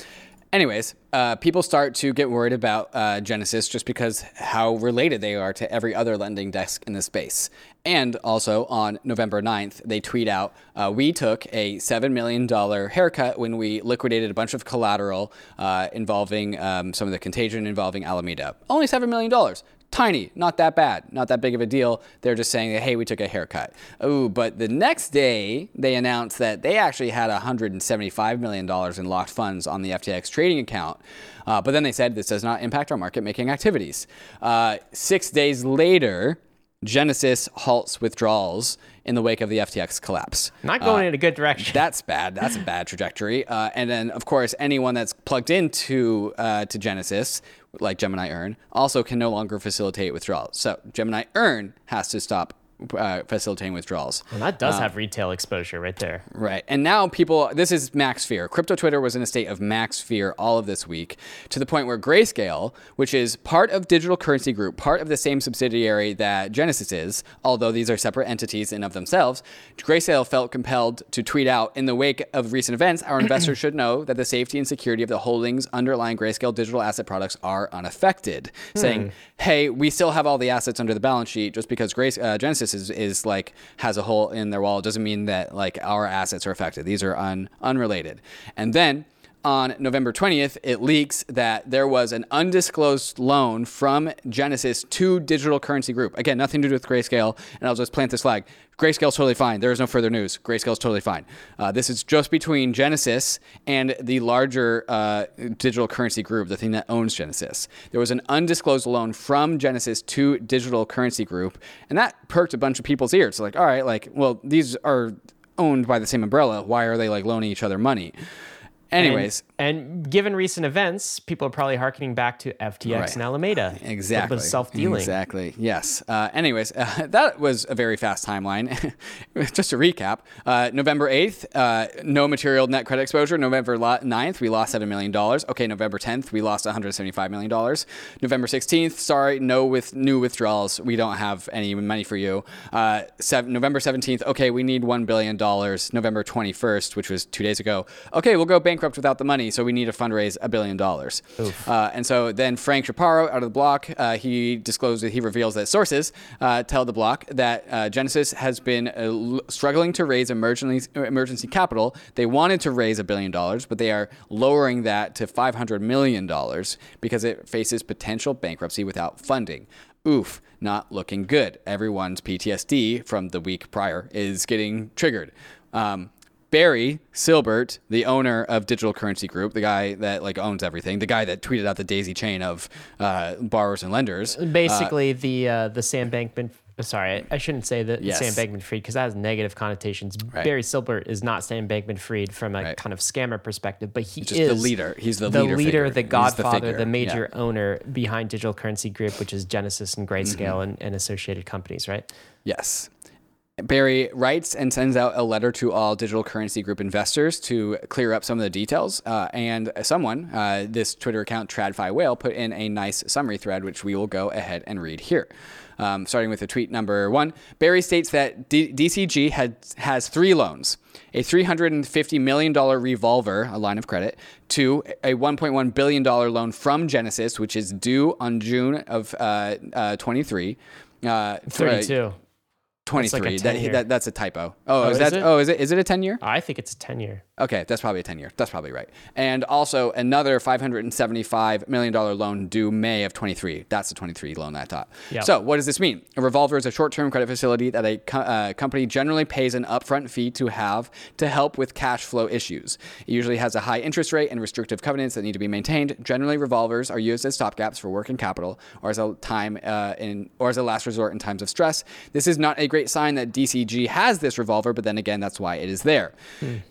Anyways, uh, people start to get worried about uh, Genesis just because how related they are to every other lending desk in the space. And also on November 9th, they tweet out uh, We took a $7 million haircut when we liquidated a bunch of collateral uh, involving um, some of the contagion involving Alameda. Only $7 million tiny, not that bad, not that big of a deal. They're just saying, hey, we took a haircut. Oh, but the next day they announced that they actually had $175 million in locked funds on the FTX trading account. Uh, but then they said this does not impact our market making activities. Uh, six days later, Genesis halts withdrawals in the wake of the FTX collapse. Not going in a good direction. [laughs] That's bad. That's a bad trajectory. Uh, and then, of course, anyone that's plugged into uh, to Genesis, like Gemini Earn, also can no longer facilitate withdrawals. So Gemini Earn has to stop uh, facilitating withdrawals. Well, that does have retail exposure right there. Right. And now people, this is max fear. Crypto Twitter was in a state of max fear all of this week to the point where Grayscale, which is part of Digital Currency Group, part of the same subsidiary that Genesis is, although these are separate entities in of themselves, Grayscale felt compelled to tweet out in the wake of recent events, our investors should know that the safety and security of the holdings underlying Grayscale digital asset products are unaffected, saying, hey, we still have all the assets under the balance sheet just because Grace, uh, Genesis is, is like has a hole in their wall doesn't mean that like our assets are affected. These are un, unrelated. And then on November 20th, it leaks that there was an undisclosed loan from Genesis to Digital Currency Group. Again, nothing to do with Grayscale. And I'll just plant this flag. Grayscale's totally fine. There is no further news. Grayscale's totally fine. Uh, this is just between Genesis and the larger uh, Digital Currency Group, the thing that owns Genesis. There was an undisclosed loan from Genesis to Digital Currency Group, and that perked a bunch of people's ears. So like, all right, like, well, these are owned by the same umbrella. Why are they like loaning each other money? Anyways, And, and given recent events, people are probably harkening back to FTX Right. and Alameda. Exactly. Self dealing. Exactly. Yes. Uh, anyways, uh, [laughs] that was a very fast timeline. [laughs] Just to recap, uh, November 8th, uh, no material net credit exposure. November lo- 9th, we lost $7 million. Okay, November 10th, we lost $175 million. November 16th, sorry, no with new withdrawals. We don't have any money for you. Uh, November 17th, okay, we need $1 billion. November 21st, which was two days ago, okay, we'll go bankrupt without the money, so we need to fundraise a billion dollars. Uh, and so then Frank Chaparro out of the block, uh, he discloses, he reveals that sources uh, tell the block that uh, Genesis has been uh, struggling to raise emergency emergency capital. They wanted to raise a billion dollars, but they are lowering that to 500 million dollars because it faces potential bankruptcy without funding. Oof, not looking good. Everyone's PTSD from the week prior is getting triggered. Um, Barry Silbert, the owner of Digital Currency Group, the guy that like owns everything, the guy that tweeted out the daisy chain of uh, borrowers and lenders. Basically, the uh, the Sam Bankman. uh, Sorry, I shouldn't say that Yes. Sam Bankman Fried because that has negative connotations. Right. Barry Silbert is not Sam Bankman Fried from a Right. kind of scammer perspective, but he Just is the leader. He's the the leader leader, the He's the godfather, the, major Yeah. owner behind Digital Currency Group, which is Genesis and Grayscale Mm-hmm. and, and associated companies, right? Yes. Barry writes and sends out a letter to all Digital Currency Group investors to clear up some of the details. Uh, and someone, uh, this Twitter account, TradFi Whale, put in a nice summary thread, which we will go ahead and read here. Um, starting with the tweet number one, Barry states that D- DCG had, has three loans a $350 million revolver, a line of credit, to a $1.1 billion loan from Genesis, which is due on June of uh, uh, 23. Uh, for a- 32. 23. like that, that, that's a typo. Oh, is is that? it? Oh, is it? Is it a 10 year? I think it's a 10 year. Okay, that's probably a 10 year. That's probably right. And also another $575 million loan due May of 23. That's a 23 loan, I thought. Yep. So, what does this mean? A revolver is a short term credit facility that a co- uh, company generally pays an upfront fee to have to help with cash flow issues. It usually has a high interest rate and restrictive covenants that need to be maintained. Generally, revolvers are used as stopgaps for working capital or as a time uh, in or as a last resort in times of stress. This is not a great sign that DCG has this revolver, but then again, that's why it is there.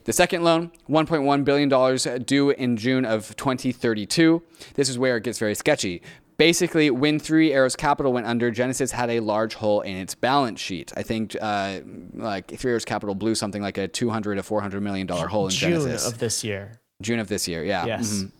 The second loan, $1.1 billion due in June of 2032. This is where it gets very sketchy. Basically, when Three Arrows Capital went under, Genesis had a large hole in its balance sheet. I think uh, like Three Arrows Capital blew something like a 200 to 400 million dollar hole in June Genesis. of this year. June of this year, yeah. Yes. Mhm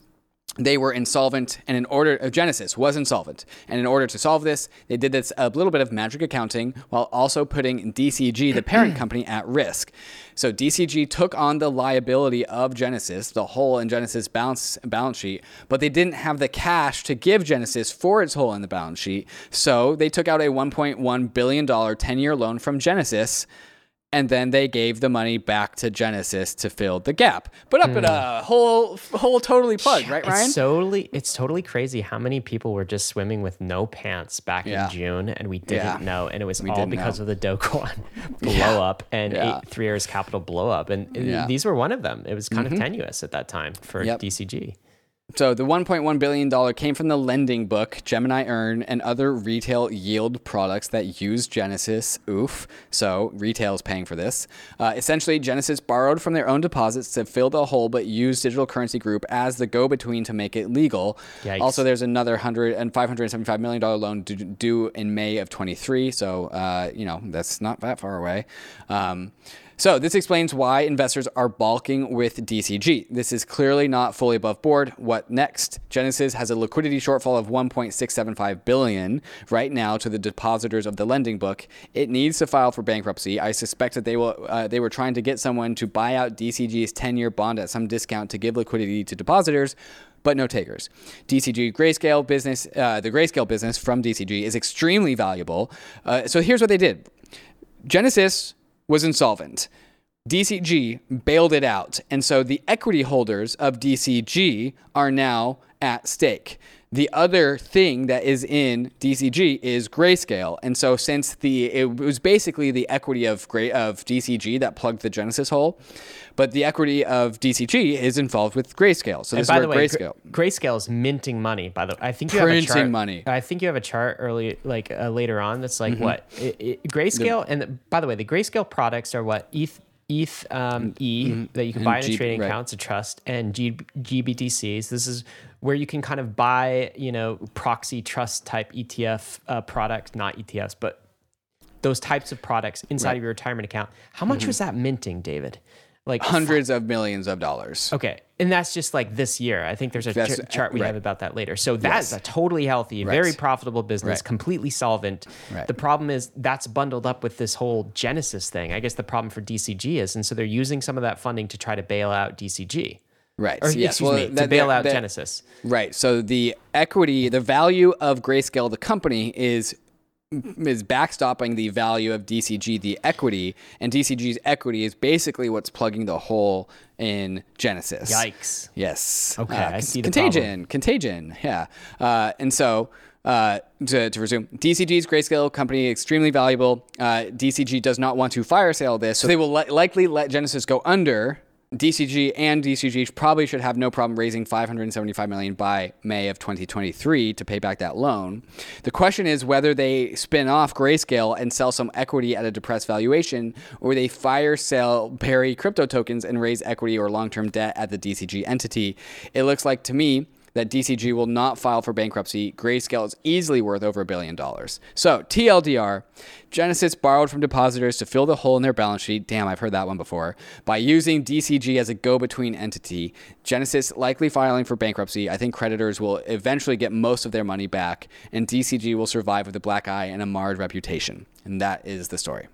they were insolvent and in order uh, genesis was insolvent. And in order to solve this they did this a little bit of magic accounting while also putting dcg the parent [clears throat] company at risk. So dcg took on the liability of genesis the hole in genesis balance balance sheet but they didn't have the cash to give genesis for its hole in the balance sheet. So they took out a 1.1 billion dollar 10-year loan from genesis and then they gave the money back to Genesis to fill the gap. But up at a whole, whole totally plugged, right, Ryan? It's totally, it's totally crazy how many people were just swimming with no pants back Yeah. in June, and we didn't Yeah. know, and it was all because know. of the Do Kwon [laughs] [laughs] blow Yeah. up and Yeah. eight, Three Arrows Capital blow up, and and Yeah. Mm-hmm. these were one of them. It was kind of tenuous at that time for Yep. DCG. So the 1.1 billion dollar came from the lending book, Gemini Earn, and other retail yield products that use Genesis. Oof. So retail is paying for this. Uh, essentially, Genesis borrowed from their own deposits to fill the hole, but used Digital Currency Group as the go-between to make it legal. Yikes. Also, there's another hundred and 575 million dollar loan due, due in May of 23. So uh, you know that's not that far away. Um, so this explains why investors are balking with DCG. This is clearly not fully above board. What next? Genesis has a liquidity shortfall of 1.675 billion right now to the depositors of the lending book. It needs to file for bankruptcy. I suspect that they will. Uh, they were trying to get someone to buy out DCG's 10-year bond at some discount to give liquidity to depositors but no takers. DCG Grayscale business, uh, the Grayscale business from DCG is extremely valuable. Uh, so here's what they did Genesis was insolvent. DCG bailed it out. And so the equity holders of DCG are now at stake. The other thing that is in DCG is Grayscale. And so since the it was basically the equity of Gray of DCG that plugged the Genesis hole, but the equity of DCG is involved with Grayscale. So this is the where way, Grayscale. Gra- Grayscale is minting money. By the way, I think you have a Printing chart. money. I think you have a chart early, like uh, later on. That's Mm-hmm. like what it, it, Grayscale. and the, by the way, the Grayscale products are what ETH. ETH um, E that you can buy in a Mm-hmm. G- trading right. account to trust and G, GBTCs. This is where you can kind of buy, you know, proxy trust type ETF uh, product, not ETFs, but those types of products inside of your retirement account. How much Mm-hmm. was that minting, David? Like Hundreds of millions of dollars. Okay. And that's just like this year. I think there's a ch- chart we right. have about that later. So that's Yes. a totally healthy, very profitable business, Right. completely solvent. Right. The problem is that's bundled up with this whole Genesis thing. I guess the problem for DCG is, and so they're using some of that funding to try to bail out DCG. Right. Or, yes. excuse well, me, to bail that- out that- Genesis. Right. So the equity, the value of Grayscale, the company, is is backstopping the value of DCG, the equity, and DCG's equity is basically what's plugging the hole in Genesis. Yikes. Yes. Okay, Uh, I see the contagion. Contagion. Yeah. Uh, and so Uh, to, to resume, DCG's grayscale company extremely valuable. Uh, DCG does not want to fire sale this, so they will li- likely let Genesis go under. DCG and DCG probably should have no problem raising 575 million by May of 2023 to pay back that loan. The question is whether they spin off Grayscale and sell some equity at a depressed valuation, or they fire sell Barry crypto tokens and raise equity or long-term debt at the DCG entity. It looks like to me that DCG will not file for bankruptcy. Grayscale is easily worth over a billion dollars. So, TLDR, Genesis borrowed from depositors to fill the hole in their balance sheet. Damn, I've heard that one before. By using DCG as a go between entity, Genesis likely filing for bankruptcy. I think creditors will eventually get most of their money back, and DCG will survive with a black eye and a marred reputation. And that is the story.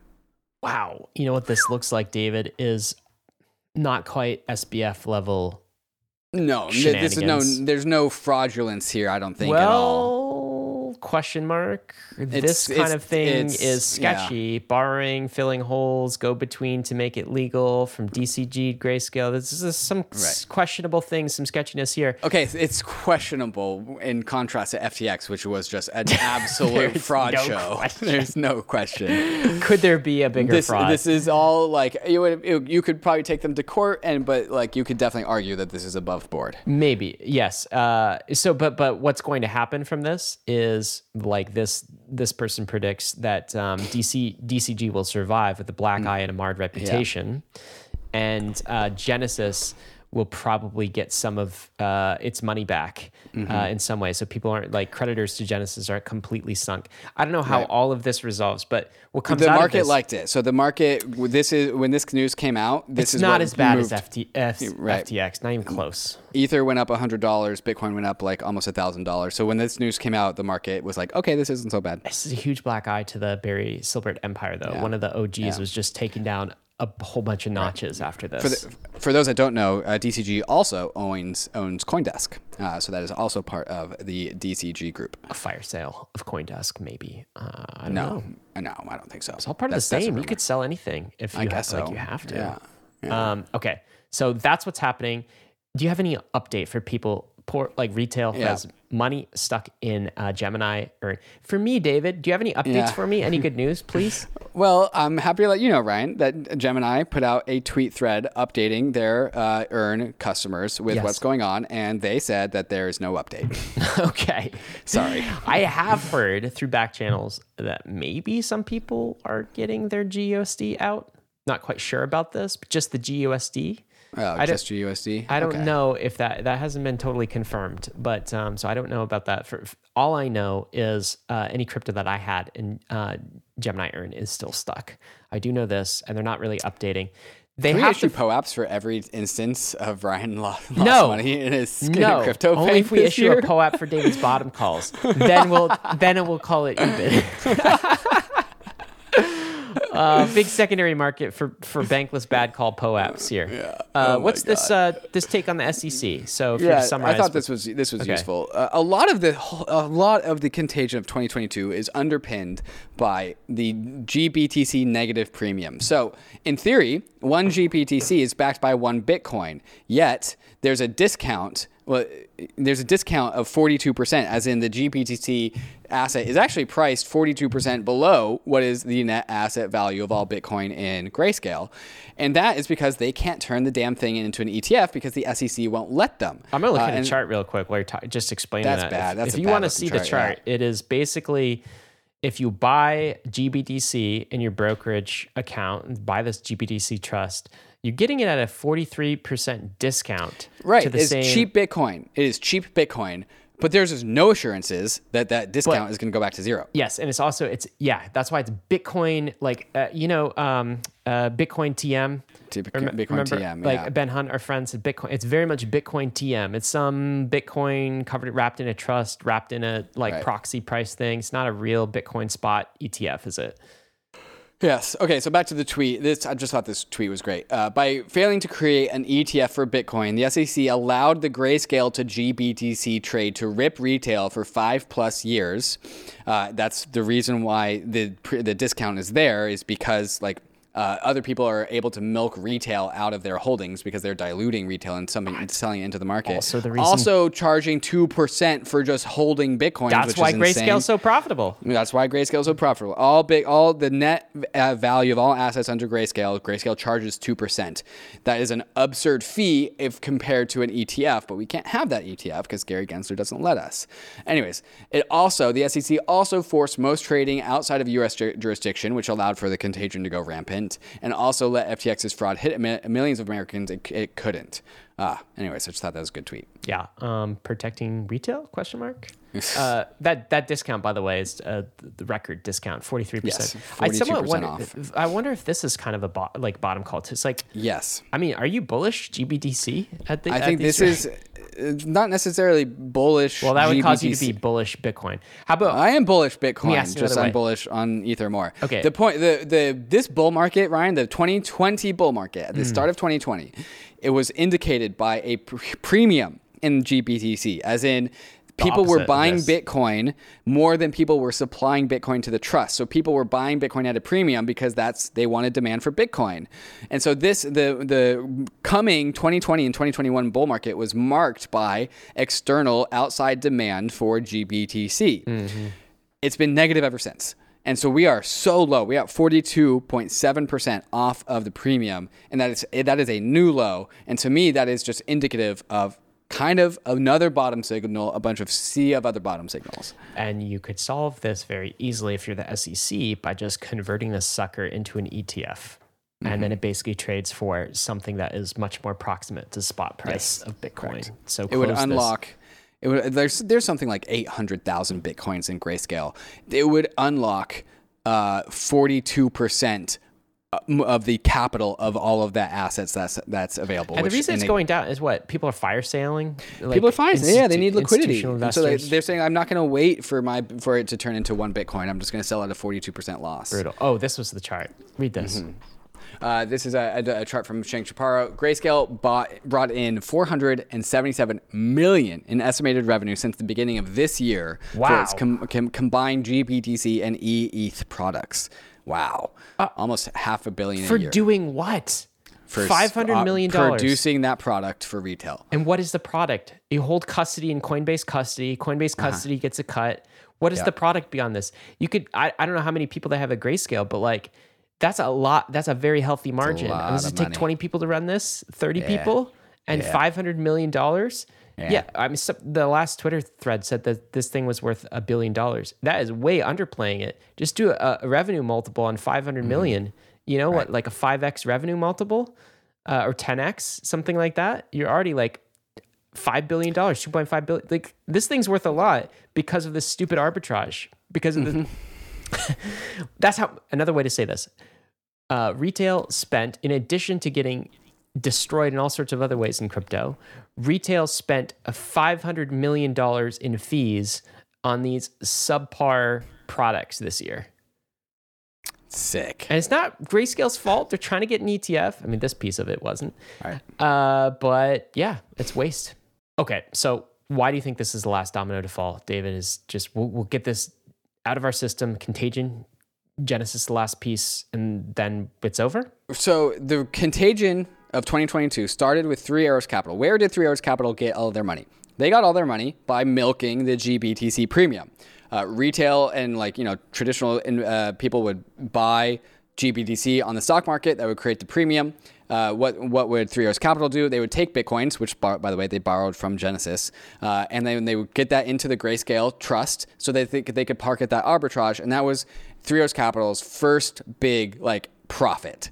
Wow. You know what this looks like, David, is not quite SBF level no, this is no. There's no fraudulence here. I don't think well, at all question mark. It's, this kind of thing is sketchy. Yeah. Borrowing, filling holes, go between to make it legal from DCG grayscale. This is some right. questionable things, some sketchiness here. Okay, it's questionable in contrast to FTX, which was just an [laughs] absolute fraud no show. [laughs] Question. There's no question. Could there be a bigger this, fraud? This is all like you would you could probably take them to court, and but like you could definitely argue that this is above board. Maybe yes. Uh, so, but but what's going to happen from this is like this this person predicts that um, DC DCG will survive with a black mm. eye and a marred reputation, yeah. and uh, Genesis will probably get some of uh, its money back mm-hmm. uh, in some way. So people aren't like creditors to Genesis aren't completely sunk. I don't know how right. all of this resolves, but what comes the market this, liked it. So the market this is when this news came out. This it's is not as bad moved. as FT, F, right. FTX. Not even close. Ether went up hundred dollars. Bitcoin went up like almost a thousand dollars. So when this news came out, the market was like, okay, this isn't so bad. This is a huge black eye to the Barry Silbert empire, though. Yeah. One of the OGs yeah. was just taken down a whole bunch of notches right. after this. For, the, for, those that don't know, uh, DCG also owns owns CoinDesk, uh, so that is also part of the DCG group. A fire sale of CoinDesk, maybe. Uh, I don't no, know. Uh, no, I don't think so. It's all part that's, of the same. You could sell anything if you I guess ha- so. like you have to. Yeah. yeah. Um, okay, so that's what's happening. Do you have any update for people poor like retail yeah. has money stuck in uh, Gemini or for me, David, do you have any updates yeah. for me? Any good [laughs] news, please? well, I'm happy to let you know, Ryan, that Gemini put out a tweet thread updating their uh, earn customers with yes. what's going on, and they said that there is no update. [laughs] [laughs] okay, sorry. I have heard through back channels that maybe some people are getting their GUSD out. Not quite sure about this, but just the GUSD. Oh, I just GUSD. I don't okay. know if that that hasn't been totally confirmed, but um, so I don't know about that. For, for all I know is uh, any crypto that I had in uh, Gemini Earn is still stuck. I do know this, and they're not really updating. They Can have issue to, POAPs for every instance of Ryan lost, lost no, money in his no, crypto. Only if we issue year? a POAP for David's bottom calls, [laughs] then we'll then it will call it EBIT. [laughs] uh, big secondary market for for bankless bad call POAPs here. Yeah. Uh, oh what's this uh, this take on the SEC? So if yeah, you summarize, I thought this was this was okay. useful. Uh, a lot of the a lot of the contagion of 2022 is underpinned by the GBTC negative premium. So in theory, one GBTC is backed by one Bitcoin. Yet there's a discount well, there's a discount of 42%, as in the GBTC asset is actually priced 42% below what is the net asset value of all Bitcoin in Grayscale. And that is because they can't turn the damn thing into an ETF because the SEC won't let them. I'm going to look uh, at a chart real quick while you're ta- just explaining that's that. Bad. That's if, if you want to see chart, the chart, yeah. it is basically if you buy GBTC in your brokerage account, and buy this GBTC trust, you're getting it at a 43% discount. Right. it's same... cheap Bitcoin. It is cheap Bitcoin, but there's no assurances that that discount but, is going to go back to zero. Yes, and it's also it's yeah, that's why it's Bitcoin like uh, you know um, uh, Bitcoin TM. Bitcoin remember, TM, like yeah. Ben Hunt, our friend said Bitcoin. It's very much Bitcoin TM. It's some Bitcoin covered, wrapped in a trust, wrapped in a like right. proxy price thing. It's not a real Bitcoin spot ETF, is it? Yes. Okay. So back to the tweet. This I just thought this tweet was great. Uh, by failing to create an ETF for Bitcoin, the SEC allowed the grayscale to GBTC trade to rip retail for five plus years. Uh, that's the reason why the the discount is there is because like uh, other people are able to milk retail out of their holdings because they're diluting retail and something and selling it into the market. Also the reason- also charging two percent for just holding Bitcoin. That's which why is insane. Grayscale's so profitable. That's why Grayscale is so profitable. All big, all the net uh, value of all assets under Grayscale, Grayscale charges two percent. That is an absurd fee if compared to an ETF, but we can't have that ETF because Gary Gensler doesn't let us. Anyways, it also the SEC also forced most trading outside of U.S. ju- jurisdiction, which allowed for the contagion to go rampant, and also let FTX's fraud hit millions of Americans. It, it couldn't. Ah, anyways, I just thought that was a good tweet. Yeah. Um, protecting retail? Question mark. [laughs] uh, that that discount, by the way, is uh, the record discount, forty three percent. I somewhat wonder. off. I wonder if this is kind of a bo- like bottom call. It's like, Yes. I mean, are you bullish GBTC at the? I think this rates? is [laughs] [laughs] not necessarily bullish. Well, that would cause you to be bullish Bitcoin. How about I am bullish Bitcoin. you Just I'm way. bullish on Ether more. Okay. The point, the the this bull market, Ryan, the 2020 bull market at the Hmm. start of 2020, it was indicated by a pr- premium in GBTC, as in. People were buying. Bitcoin more than people were supplying Bitcoin to the trust. So people were buying Bitcoin at a premium because that's they wanted demand for Bitcoin. And so this the the coming 2020 and 2021 bull market was marked by external outside demand for GBTC it's been negative ever since. And so we are so low. We are 42.7% off of the premium. And that is, that is a new low. And to me, that is just indicative of kind of another bottom signal, a bunch of sea of other bottom signals. And you could solve this very easily if you're the SEC by just converting this sucker into an ETF. And Mm-hmm. then it basically trades for something that is much more proximate to spot price of Bitcoin. So It would close this- unlock. It would, there's there's something like 800,000 bitcoins in Grayscale. It would unlock uh, 42% of the capital of all of that assets that's that's available. And the reason it's in going down is what people are fire sailing. Like People are fine. Yeah, they need liquidity. so they, they're saying, I'm not going to wait for my for it to turn into one Bitcoin. I'm just going to sell at a 42% loss. Brutal. Oh, this was the chart. Read this. Mm-hmm. Uh, this is a, a, a chart from Sheng Chaparro. Grayscale bought, brought in 477 million in estimated revenue since the beginning of this year for its com- com- combined GBTC and EETH products. Wow, almost half a billion Uh, For a year doing what? for Five hundred uh, million dollars. producing that product for retail. And what is the product? You hold custody in Coinbase custody. Coinbase Uh-huh. custody gets a cut. What is the product beyond this? You could I, I don't know how many people they have at Grayscale, but like that's a lot. That's a very healthy margin. does it take money. twenty people to run this? Thirty people and five hundred million dollars. Yeah. I mean, some, the last Twitter thread said that this thing was worth a billion dollars. That is way underplaying it. Just do a, a revenue multiple on five hundred Mm-hmm. million. You know what, like a five x revenue multiple, uh, or ten x, something like that. You're already like five billion dollars, two point five billion. Like this thing's worth a lot because of this stupid arbitrage. Because of the. [laughs] That's how. Another way to say this: uh, retail spent, in addition to getting destroyed in all sorts of other ways in crypto, retail spent a five hundred million dollars in fees on these subpar products this year. Sick. And it's not Grayscale's fault. They're trying to get an ETF. I mean, this piece of it wasn't. All right. Uh, but yeah, it's waste. Okay, so why do you think this is the last domino to fall? David is just we'll, we'll get this out of our system. Contagion, Genesis, the last piece, and then it's over. So the contagion of 2022 started with Three Arrows Capital. Where did Three Arrows Capital get all their money? They got all their money by milking the GBTC premium. Uh, retail and like you know traditional uh, people would buy GBTC on the stock market that would create the premium. Uh, what what would Three Arrows Capital do? They would take bitcoins, which bar- by the way they borrowed from Genesis, uh, and then they would get that into the Grayscale Trust, so they think they could park at that arbitrage, and that was Three Arrows Capital's first big like profit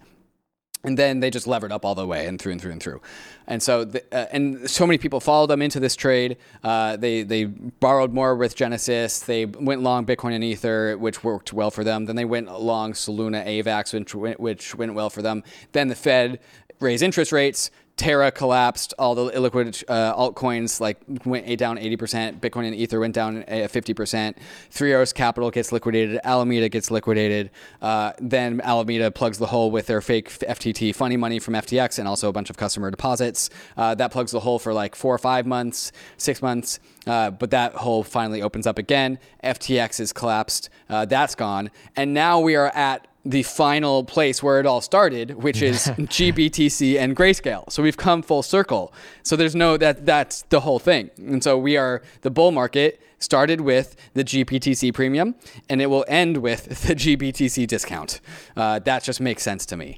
and then they just levered up all the way and through and through and through. And so, the, uh, and so many people followed them into this trade. Uh, they they borrowed more with Genesis. They went long Bitcoin and Ether, which worked well for them. Then they went long Solana, AVAX, which went, which went well for them. Then the Fed raised interest rates. Terra collapsed. All the illiquid uh, altcoins like went down 80%. Bitcoin and Ether went down uh, 50%. Three Arrows Capital gets liquidated. Alameda gets liquidated. Uh, then Alameda plugs the hole with their fake FTT funny money from FTX and also a bunch of customer deposits. Uh, that plugs the hole for like four or five months, six months. Uh, but that hole finally opens up again. FTX is collapsed. Uh, that's gone. And now we are at the final place where it all started, which is [laughs] GBTC and Grayscale. So we've come full circle. So there's no that that's the whole thing. And so we are the bull market started with the GBTC premium, and it will end with [laughs] the GBTC discount. Uh, that just makes sense to me.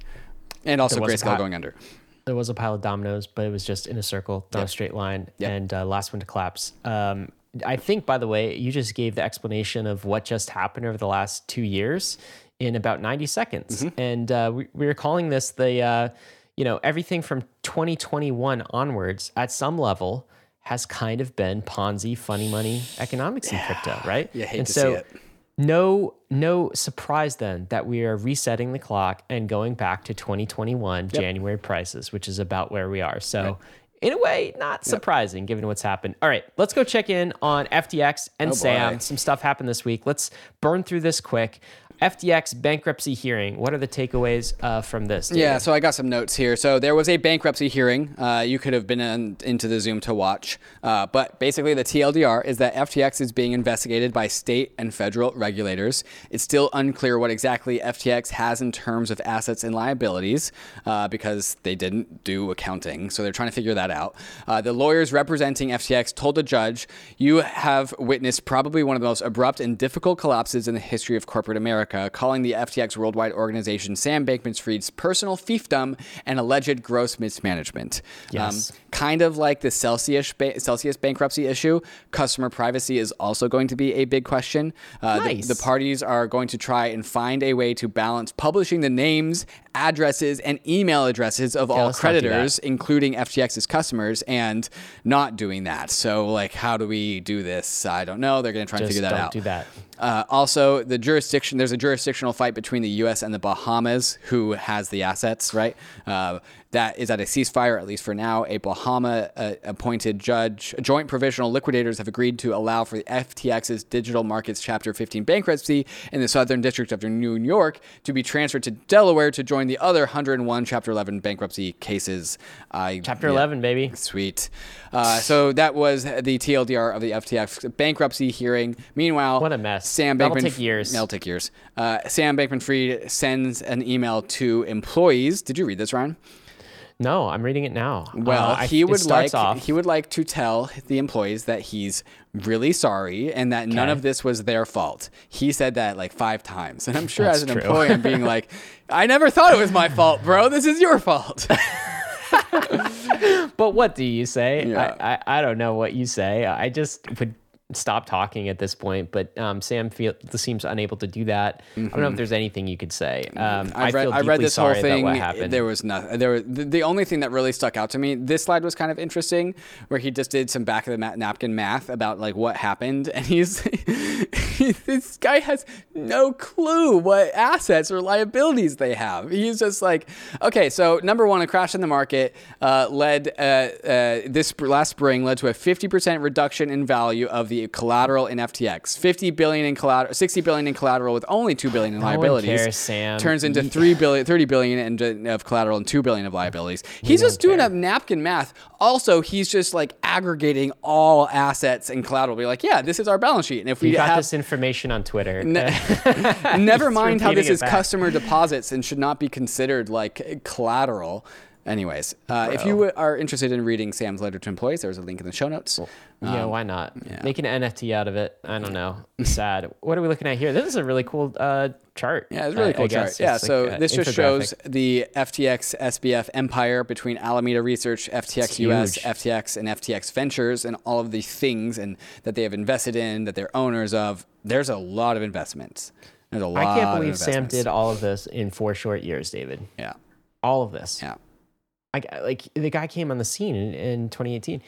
And also Grayscale going under. There was a pile of dominoes, but it was just in a circle, not a straight line, Yep. and uh, last one to collapse. Um, I think, by the way, you just gave the explanation of what just happened over the last two years in about 90 seconds. Mm-hmm. And uh, we, we were calling this the, uh, you know, everything from 2021 onwards at some level has kind of been Ponzi, funny money economics in crypto, [sighs] right? Yeah, hate and to so, see it. no, no surprise then that we are resetting the clock and going back to 2021 January prices, which is about where we are. So, in a way, not surprising given what's happened. All right, let's go check in on FTX and Oh. Sam. Some stuff happened this week. Let's burn through this quick. FTX bankruptcy hearing. What are the takeaways uh, from this? David? Yeah, so I got some notes here. So there was a bankruptcy hearing. Uh, you could have been in, into the Zoom to watch. Uh, but basically, the TLDR is that FTX is being investigated by state and federal regulators. It's still unclear what exactly FTX has in terms of assets and liabilities uh, because they didn't do accounting. So they're trying to figure that out. Uh, the lawyers representing FTX told the judge, You have witnessed probably one of the most abrupt and difficult collapses in the history of corporate America, calling the FTX worldwide organization Sam Bankman Fried's personal fiefdom and alleged gross mismanagement. Yes. kind of like the Celsius, ba- Celsius bankruptcy issue, customer privacy is also going to be a big question. Uh, the- Nice. the parties are going to try and find a way to balance publishing the names, addresses, and email addresses of all do that. creditors, including FTX's customers, and not doing that. So, like, how do we do this? I don't know. They're going to try and figure that don't out. do that. Uh, also, the jurisdiction, there's a jurisdictional fight between the U.S. and the Bahamas who has the assets, right? Uh, that is at a ceasefire, at least for now. A Bahama uh, appointed judge, joint provisional liquidators have agreed to allow for the FTX's Digital Markets Chapter 15 bankruptcy in the Southern District of New York to be transferred to Delaware to join the other 101 Chapter 11 bankruptcy cases. I, Chapter yeah. 11, baby. Sweet. Uh, so that was the TLDR of the FTX bankruptcy hearing. Meanwhile, What a mess. Sam Bankman. That'll take years. That'll take years. Uh, Sam Bankman-Fried sends an email to employees. Did you read this, Ryan? No, I'm reading it now. Well, Uh, he it would like off. he would like to tell the employees that he's really sorry and that none of this was their fault. He said that like five times, and I'm sure as an true. employee, I'm being like, [laughs] I never thought it was my fault, bro. This is your fault. [laughs] [laughs] But what do you say? Yeah. I, I, I don't know what you say. I just would stop talking at this point. But um, Sam feel, seems unable to do that. I don't know if there's anything you could say. Um, I, I read, feel I deeply read this whole thing. about what happened. There was nothing. There was the, the only thing that really stuck out to me. This slide was kind of interesting, where he just did some back of the ma- napkin math about like what happened, [laughs] and he's this guy has no clue what assets or liabilities they have. He's just like, okay, so number one, a crash in the market uh, led uh, uh, this last spring led to a 50% reduction in value of the collateral in FTX. 50 billion in collateral, 60 billion in collateral with only 2 billion in one liabilities. cares, Sam. Turns into 3 billion, 30 billion in, of collateral and 2 billion of liabilities. He's just doing a napkin math. Also, he's just like aggregating all assets and collateral. Be like, yeah, this is our balance sheet. And if we you got have this information on Twitter. [laughs] [laughs] Never mind how this is back. customer deposits and should not be considered like collateral. Anyways, uh, if you are interested in reading Sam's letter to employees, there's a link in the show notes. yeah, why not? Make an NFT out of it. I don't know. [laughs] Sad. what are we looking at here? This is a really cool uh, chart. Yeah, it's a really I- cool I chart. guess. Yeah, It's so like, this just infographic. shows the FTX SBF empire between Alameda Research, FTX It's US, huge. FTX, and FTX Ventures, and all of the things and that they have invested in, that they're owners of. There's a lot of investments. There's a lot. I can't of believe Sam investments. did all of this in four short years, David. Yeah, All of this. yeah. I, like the guy came on the scene in, in 2018.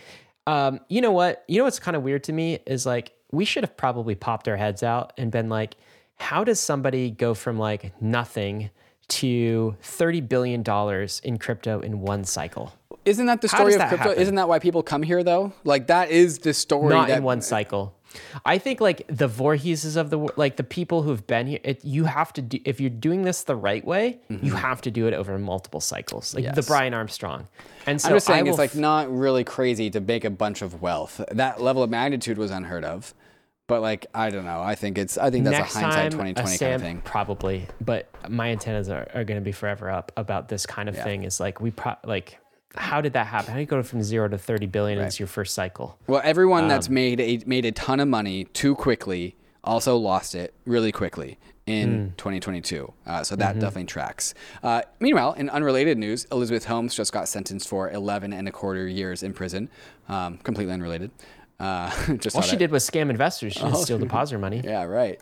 Um, you know what? You know what's kind of weird to me is like we should have probably popped our heads out and been like, how does somebody go from like nothing to 30 billion dollars in crypto in one cycle? Isn't that the story of that crypto? happen? Isn't that why people come here though? Like that is the story. Not that, in one cycle. I think like the Voorheeses of the like the people who've been here. It, you have to do if you're doing this the right way. You have to do it over multiple cycles, like the Mm-hmm. Brian Armstrong. And so I'm just saying will it's like not really crazy to make a bunch of wealth. That level of magnitude was unheard of. But like I don't know. I think it's I think that's Next a hindsight 2020 a kind of thing. Probably, but my antennas are, are going to be forever up about this kind of thing. Is like we pro- like, how did that happen? How do you go from zero to thirty billion into your first cycle? Well, everyone Um, that's made a made a ton of money too quickly also lost it really quickly in Hmm. 2022. Uh, so that Mm-hmm. definitely tracks. Uh, meanwhile, in unrelated news, Elizabeth Holmes just got sentenced for 11 and a quarter years in prison. Um, completely unrelated. Uh, [laughs] just All she did was scam investors. She didn't steal [laughs] depositor money. Yeah, right.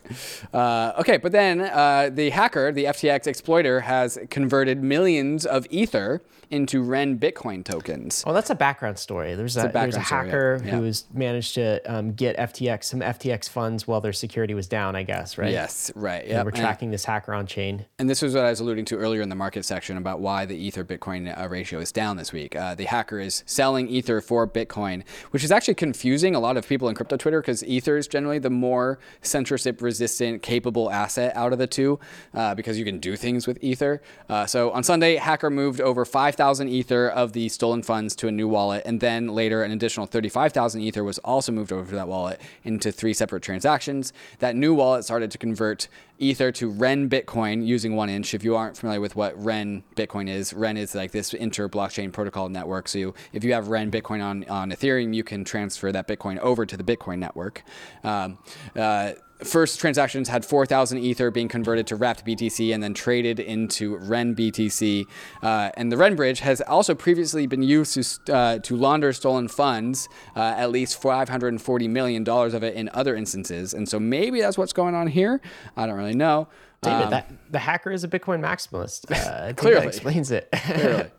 Uh, okay, but then uh, the hacker, the FTX exploiter, has converted millions of Ether into Ren Bitcoin tokens. Oh, that's a background story. There's a, there's a background story, yeah. hacker Yeah. has managed to um, get FTX some FTX funds while their security was down. I guess right. Yes, right. Yeah, we're tracking this hacker on chain. And this was what I was alluding to earlier in the market section about why the Ether Bitcoin uh, ratio is down this week. Uh, the hacker is selling Ether for Bitcoin, which is actually confusing a lot of people in crypto Twitter because Ether is generally the more censorship resistant, capable asset out of the two uh, because you can do things with Ether. Uh, so on Sunday, hacker moved over 5,000 Ether of the stolen funds to a new wallet. And then later, an additional 35,000 Ether was also moved over to that wallet into three separate transactions. That new wallet started to convert Ether to Ren Bitcoin using 1inch. If you aren't familiar with what Ren Bitcoin is, Ren is like this inter blockchain protocol network. So you, if you have Ren Bitcoin on, on Ethereum, you can transfer that Bitcoin over to the Bitcoin network. Um, uh, First transactions had 4,000 Ether being converted to Wrapped BTC and then traded into Ren BTC. Uh, and the Ren Bridge has also previously been used to, uh, to launder stolen funds, uh, at least $540 million of it in other instances. And so maybe that's what's going on here. I don't really know. David, Um, that the hacker is a Bitcoin maximalist. Uh, [laughs] Clearly. explains it. [laughs]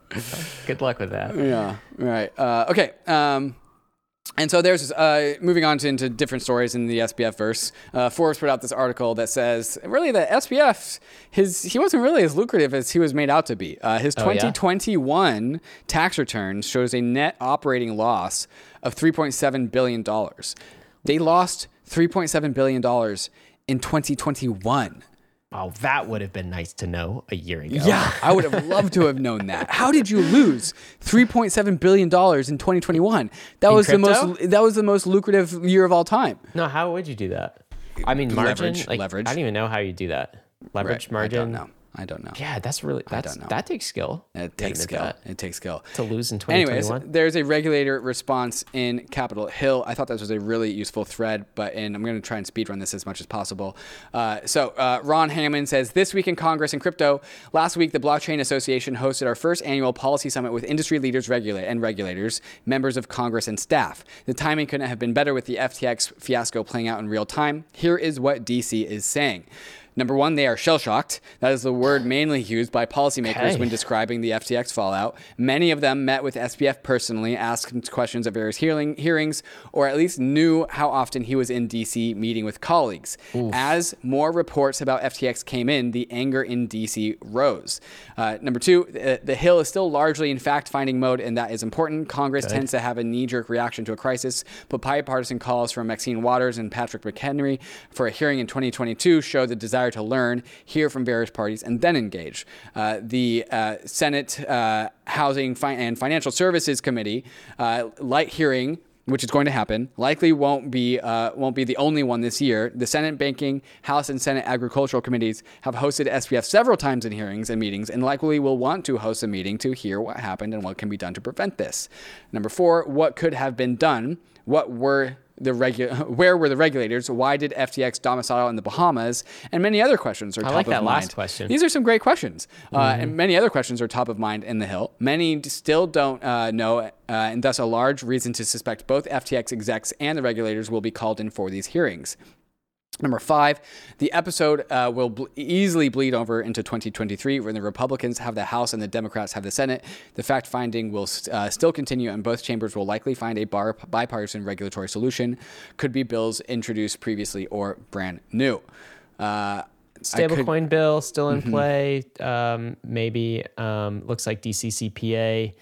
Good luck with that. Yeah, right. Uh, okay. Um, and so there's uh, moving on to, into different stories in the SBF verse. Uh, Forbes put out this article that says really that SBF his he wasn't really as lucrative as he was made out to be. Uh, his Oh, yeah? 2021 tax return shows a net operating loss of 3.7 billion dollars. They lost 3.7 billion dollars in 2021. Oh, that would have been nice to know a year ago. Yeah, I would have loved to have known that. How did you lose 3.7 billion dollars in 2021? That was the most that was the most lucrative year of all time. No, how would you do that? I mean, margin. Leverage, like, leverage. I don't even know how you do that. Leverage Right, margin. I don't know. I don't know. Yeah, that's really that's don't know. that takes skill. It takes skill. that. It takes skill. to lose in Anyways, 2021. there's a regulator response in Capitol Hill. I thought this was a really useful thread, but and I'm going to try and speed run this as much as possible. Uh, so uh, Ron Hammond says this week in Congress and crypto. Last week, the Blockchain Association hosted our first annual policy summit with industry leaders, regula- and regulators, members of Congress, and staff. The timing couldn't have been better with the FTX fiasco playing out in real time. Here is what DC is saying. Number one, they are shell shocked. That is the word [sighs] mainly used by policymakers Okay. when describing the FTX fallout. Many of them met with SBF personally, asked questions at various hearing, hearings, or at least knew how often he was in DC meeting with colleagues. As more reports about FTX came in, the anger in DC rose. Uh, number two, the, the Hill is still largely in fact finding mode, and that is important. Congress tends to have a knee jerk reaction to a crisis, but bipartisan calls from Maxine Waters and Patrick McHenry for a hearing in 2022 show the desire to learn, hear from various parties, and then engage. Uh, the uh, Senate uh, Housing and Financial Services Committee, uh, light hearing which is going to happen, likely won't be uh, won't be the only one this year. The Senate Banking, House, and Senate Agricultural Committees have hosted SBF several times in hearings and meetings, and likely will want to host a meeting to hear what happened and what can be done to prevent this. Number four, what could have been done? What were the regu- [laughs] where were the regulators? Why did FTX domicile in the Bahamas? And many other questions are top like of that mind. last question. These are some great questions, uh, and many other questions are top of mind in the Hill. Many still don't uh, know, uh, and thus a large reason to suspect both FTX execs and the regulators will be called in for these hearings. Number five, the episode uh, will ble- easily bleed over into 2023 when the Republicans have the House and the Democrats have the Senate. The fact finding will st- uh, still continue, and both chambers will likely find a bar- bipartisan regulatory solution. Could be bills introduced previously or brand new. Uh, I could- Stablecoin bill still Mm-hmm. in play. Um, maybe um, looks like DCCPA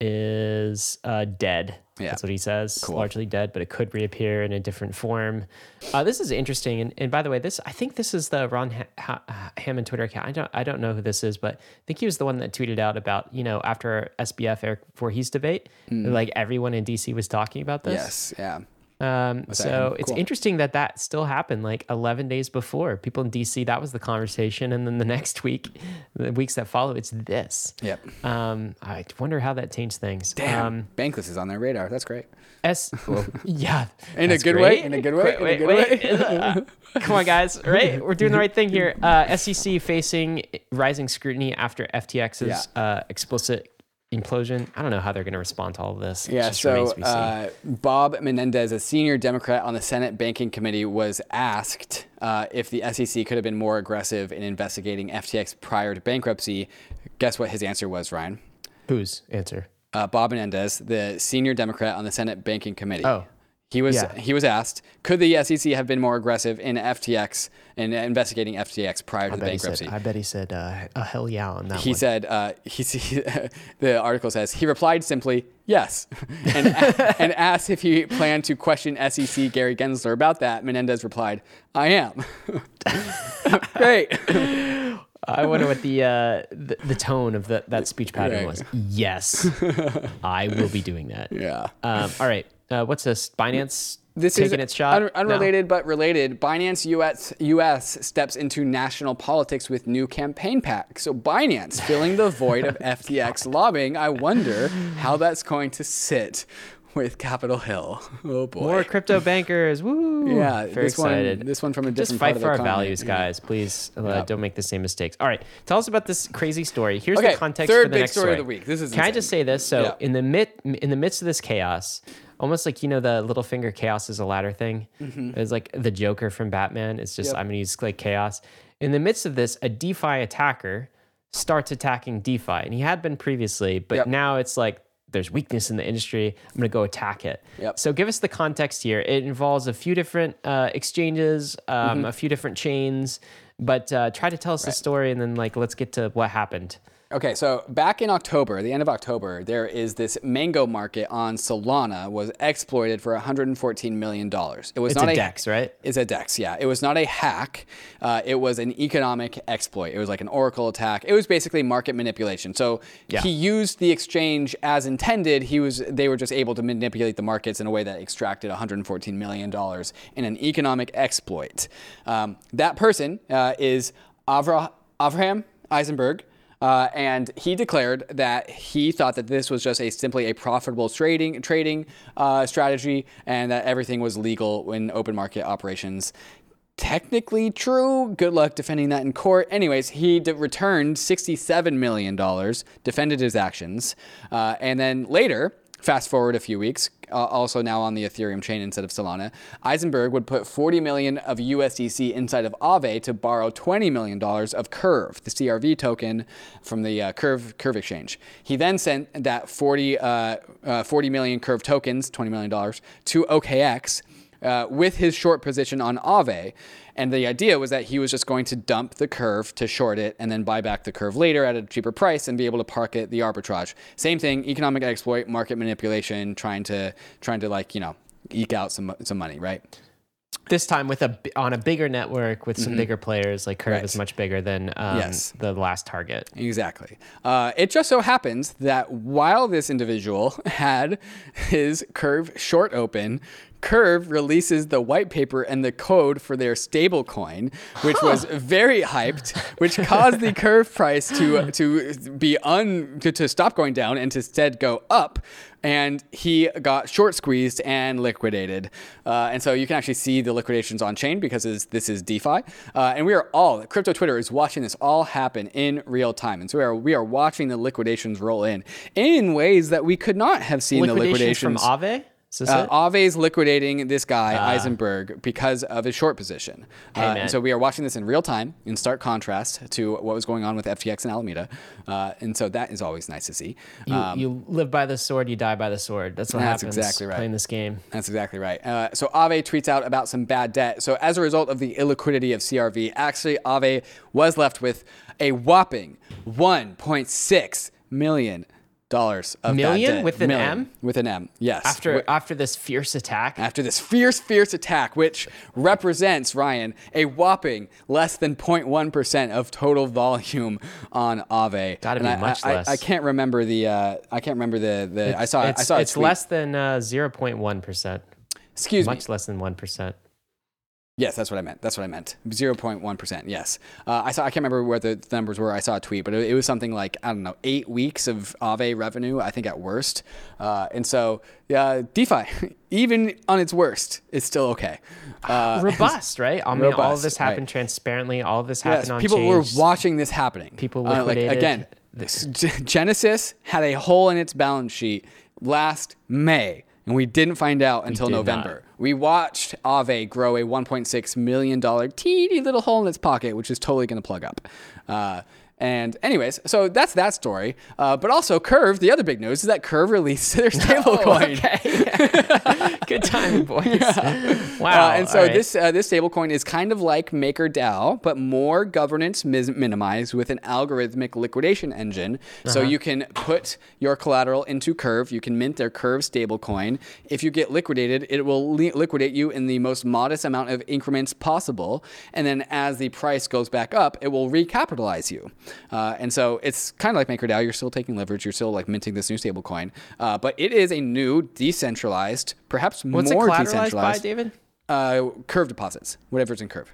is uh, dead. Yeah. That's what he says. Largely dead, but it could reappear in a different form. Uh, this is interesting. And, and by the way, this I think this is the Ron ha- ha- Hammond Twitter account. I don't I don't know who this is, but I think he was the one that tweeted out about you know after SBF Eric Voorhees debate, like everyone in DC was talking about this. Yes, yeah. Um, so it's Cool. interesting that that still happened like 11 days before. People in DC, that was the conversation. And then the [laughs] next week, the weeks that follow, it's this. Yep. Um, I wonder how that changed things. Damn. Um, Bankless is on their radar. That's great. S, [laughs] yeah. In a good great. way? In a good way? Wait, In a good wait. Uh, [laughs] Come on, guys. Right? We're doing the right thing here. Uh, SEC facing rising scrutiny after FTX's uh, explicit implosion. I don't know how they're going to respond to all of this. Yeah, so remains to be seen. uh, Bob Menendez, a senior Democrat on the Senate Banking Committee, was asked uh, if the SEC could have been more aggressive in investigating FTX prior to bankruptcy. Guess what his answer was, Ryan? Whose answer? Uh, Bob Menendez, the senior Democrat on the Senate Banking Committee. Oh. He was Yeah. he was asked, could the SEC have been more aggressive in FTX in investigating FTX prior to the bankruptcy? said, I bet he said, uh, a hell yeah on that one. He one. said, uh, he, [laughs] he, the article says, he replied simply, yes, [laughs] and, and asked if he planned to question SEC Gary Gensler about that. Menendez replied, I am. [laughs] Great. I wonder what the, uh, the the tone of the, that speech pattern Right. was. Yes, I will be doing that. Yeah. Um, all right. Uh, what's this? Binance This taking is its shot? un- No? unrelated but related. Binance US, US steps into national politics with new campaign PAC. So Binance filling the void of [laughs] FTX lobbying. I wonder how that's going to sit with Capitol Hill. Oh boy. More crypto bankers. Woo. Yeah, Very this one- excited. this one from a Just different fight part of for the our economy. values, guys. Please uh, Yeah. don't make the same mistakes. All right. Tell us about this crazy story. Here's Okay, the context third for the big next story story of the week. This is Can I just say this? So Yeah. in the mid in the midst of this chaos, almost like you know the little finger chaos is a ladder thing. It's like the Joker from Batman. It's just Mm-hmm. Yep. I'm gonna use like chaos. In the midst of this, a DeFi attacker starts attacking DeFi, and he had been previously, but Yep. now it's like there's weakness in the industry. I'm gonna go attack it. Yep. So give us the context here. It involves a few different uh, exchanges, um, Mm-hmm. a few different chains, but uh, try to tell us the story, and then like let's get to what happened. Okay, so back in October, the end of October, there is this mango market on Solana was exploited for 114 million dollars. It was It's not a DEX, right? It's a DEX, yeah. It was not a hack. Uh, it was an economic exploit. It was like an Oracle attack. It was basically market manipulation. So Yeah. he used the exchange as intended. He was they were just able to manipulate the markets in a way that extracted 114 million dollars in an economic exploit. Um, that person uh, is Avra, Avraham Eisenberg. Uh, and he declared that he thought that this was just a simply a profitable trading trading uh, strategy, and that everything was legal in open market operations. Technically true. Good luck defending that in court. Anyways, he d- returned $67 million, defended his actions, uh, and then later, fast forward a few weeks, uh, also now on the Ethereum chain instead of Solana, Eisenberg would put 40 million of USDC inside of Aave to borrow 20 million dollars of Curve, the CRV token from the uh, Curve Curve exchange. He then sent that 40 uh, uh, 40 million Curve tokens, 20 million dollars, to OKX. Uh, with his short position on Aave. And the idea was that he was just going to dump the curve to short it and then buy back the curve later at a cheaper price and be able to park it the arbitrage. Same thing, economic exploit, market manipulation, trying to trying to like, you know, eke out some some money, right? This time with a on a bigger network with some bigger players. Like Curve Mm-hmm. Right. is much bigger than um, Yes. the last target. Exactly. Uh, it just so happens that while this individual [laughs] had his Curve short open, Curve releases the white paper and the code for their stablecoin, which was very hyped, which caused the Curve price to to be un to, to stop going down and to instead go up. And he got short squeezed and liquidated. Uh, and so you can actually see the liquidations on chain because this this is DeFi. Uh, and we are all crypto Twitter is watching this all happen in real time. And so we are we are watching the liquidations roll in in ways that we could not have seen the Liquidations liquidations from Aave. Is uh. Aave's liquidating this guy Eisenberg because of his short position, uh, and so we are watching this in real time, in stark contrast to what was going on with FTX and Alameda, uh, and so that is always nice to see. You, you live by the sword, you die by the sword. That's what Um, That's happens exactly right. playing this game. That's exactly right. Uh, so Aave tweets out about some bad debt. So as a result of the illiquidity of CRV, actually Ave was left with a whopping 1.6 million dollars of Million with an Million. M? With an M, yes. After after this fierce attack, after this fierce, fierce attack, which represents, Ryan, a whopping less than 0.1% of total volume on Aave. Gotta And be I- much I, less. I, can't remember the, uh, I can't remember the, the I saw, it's, I saw it's less than uh, zero point one percent. Excuse me. Much less than 1%. Yes, that's what I meant. That's what I meant. 0.1%. Yes. Uh, I saw, I can't remember where the numbers were. I saw a tweet, but it, it was something like, I don't know, eight weeks of Aave revenue, I think at worst. Uh, and so, yeah, DeFi, [laughs] even on its worst, is still okay. Uh, robust, right? I mean, all of this happened right. transparently. All of this yes, happened on people chain. were watching this happening. People Uh, like, again, this- Genesis had a hole in its balance sheet last May, and we didn't find out until November. We watched Aave grow a $1.6 million teeny little hole in its pocket, which is totally going to plug up. Uh, and anyways, so that's that story. Uh, but also Curve, the other big news is that Curve released [laughs] their [laughs] stablecoin. okay. [laughs] Good timing, boys. Wow. Uh, and so right. this uh, this stablecoin is kind of like MakerDAO, but more governance mis- minimized with an algorithmic liquidation engine. Uh-huh. So you can put your collateral into Curve. You can mint their Curve stablecoin. If you get liquidated, it will li- liquidate you in the most modest amount of increments possible. And then as the price goes back up, it will recapitalize you. Uh, and so it's kind of like MakerDAO. You're still taking leverage. You're still like minting this new stablecoin. Uh, but it is a new decentralized, perhaps What's it more collateralized by, David? uh, curve deposits, whatever's in curve.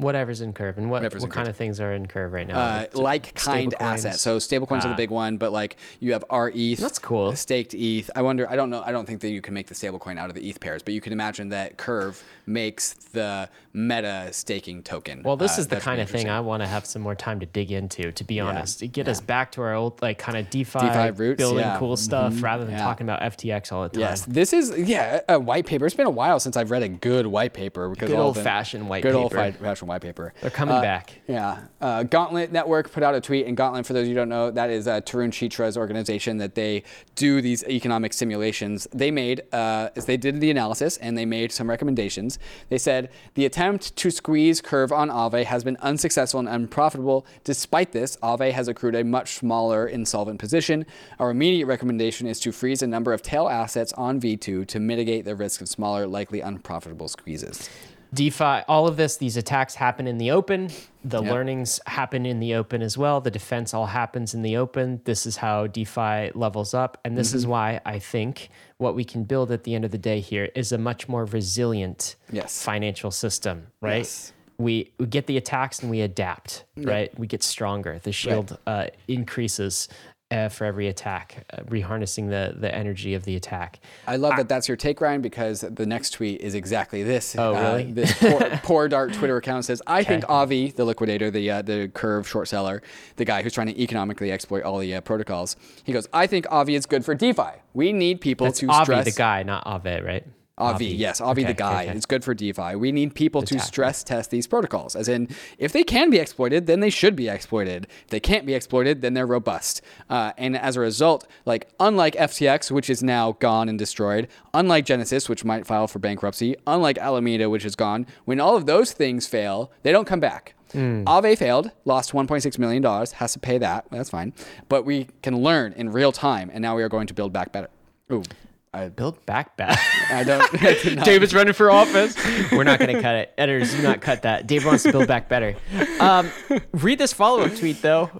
Whatever's in Curve. And what, Whatever's what in kind of things are in Curve right now? Uh, Like, kind assets. So stablecoins are the Ah. big one, but like you have RETH. That's cool. Staked ETH. I wonder. I don't know. I don't think that you can make the stablecoin out of the ETH pairs, but you can imagine that Curve makes the Meta staking token. Well, this Uh, is the kind of thing. I want to have some more time to dig into, to be honest. To get us back to our old, like, kind of DeFi, DeFi roots, building yeah. Mm-hmm. cool stuff rather than Yeah. talking about FTX all the time. Yes, this is yeah a white paper. It's been a while since I've read a good white paper because Good them- old-fashioned white good old paper. fashioned white paper. They're coming Uh, back. Yeah. Uh, Gauntlet Network put out a tweet, and Gauntlet, for those of you who don't know, that is uh, Tarun Chitra's organization that they do these economic simulations. They made, uh, as they did the analysis, and they made some recommendations. They said the attempt to squeeze curve on Aave has been unsuccessful and unprofitable. Despite this, Aave has accrued a much smaller insolvent position. Our immediate recommendation is to freeze a number of tail assets on V2 to mitigate the risk of smaller, likely unprofitable squeezes. DeFi, all of this, these attacks happen in the open. The Yep. learnings happen in the open as well. The defense all happens in the open. This is how DeFi levels up. And this Mm-hmm. is why I think what we can build at the end of the day here is a much more resilient Yes. financial system, right? Yes. We, we get the attacks and we adapt, right? We get stronger. The shield uh, increases uh, for every attack, uh, reharnessing the, the energy of the attack. I love that that's your take, Ryan, because the next tweet is exactly this. Oh, Uh, really? this poor, [laughs] poor Dart Twitter account says, "I think Avi, the liquidator, the uh, the Curve short seller, the guy who's trying to economically exploit all the uh, protocols, he goes, I think Avi is good for DeFi. We need people That's to Avi, stress the guy, not Aave, right? Avi, yes, Avi Okay, the guy. okay. It's good for DeFi. We need people to stress test these protocols. As in, if they can be exploited, then they should be exploited. If they can't be exploited, then they're robust. Uh, and as a result, like unlike FTX, which is now gone and destroyed, unlike Genesis, which might file for bankruptcy, unlike Alameda, which is gone, when all of those things fail, they don't come back. Hmm. Aave failed, lost $1.6 million, has to pay that. That's fine. But we can learn in real time, and now we are going to build back better. Ooh, I, Build back back. [laughs] I don't. I not- David's running for office. We're not going to cut it. Editors, do not cut that. Dave wants to build back better. Um, read this follow up tweet, though.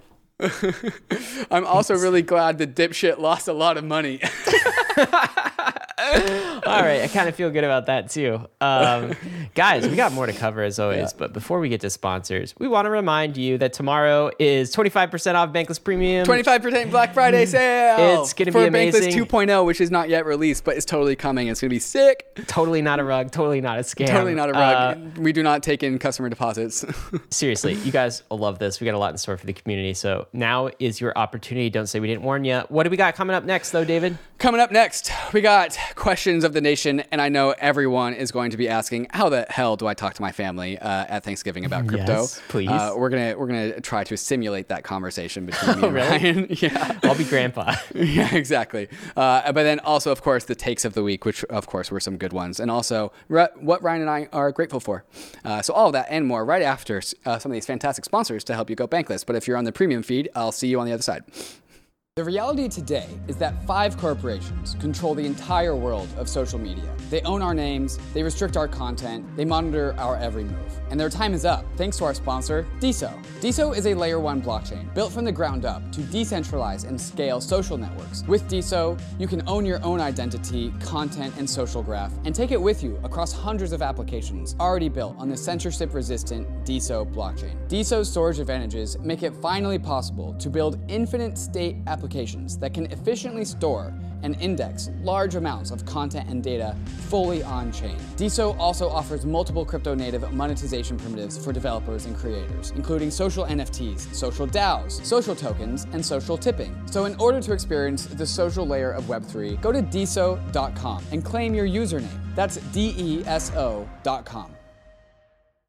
[laughs] I'm also really glad the dipshit lost a lot of money. [laughs] All right. I kind of feel good about that, too. Um, [laughs] guys, we got more to cover as always. But before we get to sponsors, we want to remind you that tomorrow is 25% off Bankless Premium. 25% Black Friday sale. It's gonna for be amazing. Bankless 2.0, which is not yet released, but it's totally coming. It's gonna be sick. Totally not a rug. Totally not a scam. Totally not a Uh, rug. we do not take in customer deposits. [laughs] seriously, you guys will love this. We got a lot in store for the community. So now is your opportunity. Don't say we didn't warn you. What do we got coming up next, though, David? Coming up next, we got questions of the nation, and I know everyone is going to be asking, "How the hell do I talk to my family uh, at Thanksgiving about crypto?" Yes, please. Uh, we're gonna we're gonna try to simulate that conversation between [laughs] me and really? Ryan. [laughs] yeah. [laughs] I'll be grandpa. Yeah, exactly. Uh, but then also, of course, the takes of the week, which of course were some good ones, and also re- what Ryan and I are grateful for. Uh, so all of that and more right after uh, some of these fantastic sponsors to help you go bankless. But if you're on the premium feed, I'll see you on the other side. The reality today is that five corporations control the entire world of social media. They own our names, they restrict our content, they monitor our every move. And their time is up thanks to our sponsor, DeSo. DeSo is a layer one blockchain built from the ground up to decentralize and scale social networks. With DeSo, you can own your own identity, content, and social graph and take it with you across hundreds of applications already built on the censorship resistant DeSo blockchain. DeSo's storage advantages make it finally possible to build infinite state applications that can efficiently store and index large amounts of content and data fully on chain. DeSo also offers multiple crypto native monetization primitives for developers and creators, including social NFTs, social DAOs, social tokens, and social tipping. So, in order to experience the social layer of Web3, go to deso.com and claim your username. That's D E S O.com.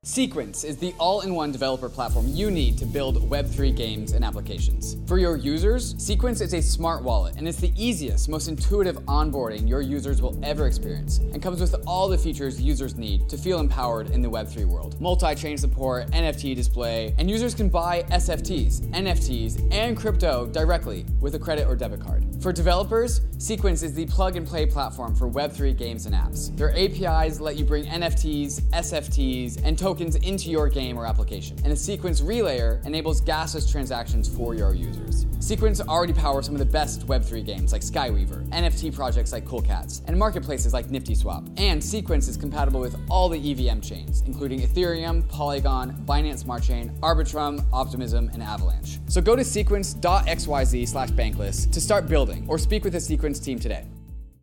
Sequence is the all in one developer platform you need to build Web3 games and applications. For your users, Sequence is a smart wallet and it's the easiest, most intuitive onboarding your users will ever experience and comes with all the features users need to feel empowered in the Web3 world. Multi chain support, NFT display, and users can buy SFTs, NFTs, and crypto directly with a credit or debit card. For developers, Sequence is the plug and play platform for Web3 games and apps. Their APIs let you bring NFTs, SFTs, and tokens tokens into your game or application. And a Sequence relayer enables gasless transactions for your users. Sequence already powers some of the best Web3 games like Skyweaver, NFT projects like Cool Cats, and marketplaces like NiftySwap. And Sequence is compatible with all the EVM chains, including Ethereum, Polygon, Binance Smart Chain, Arbitrum, Optimism, and Avalanche. So go to sequence.xyz slash bankless to start building or speak with the Sequence team today.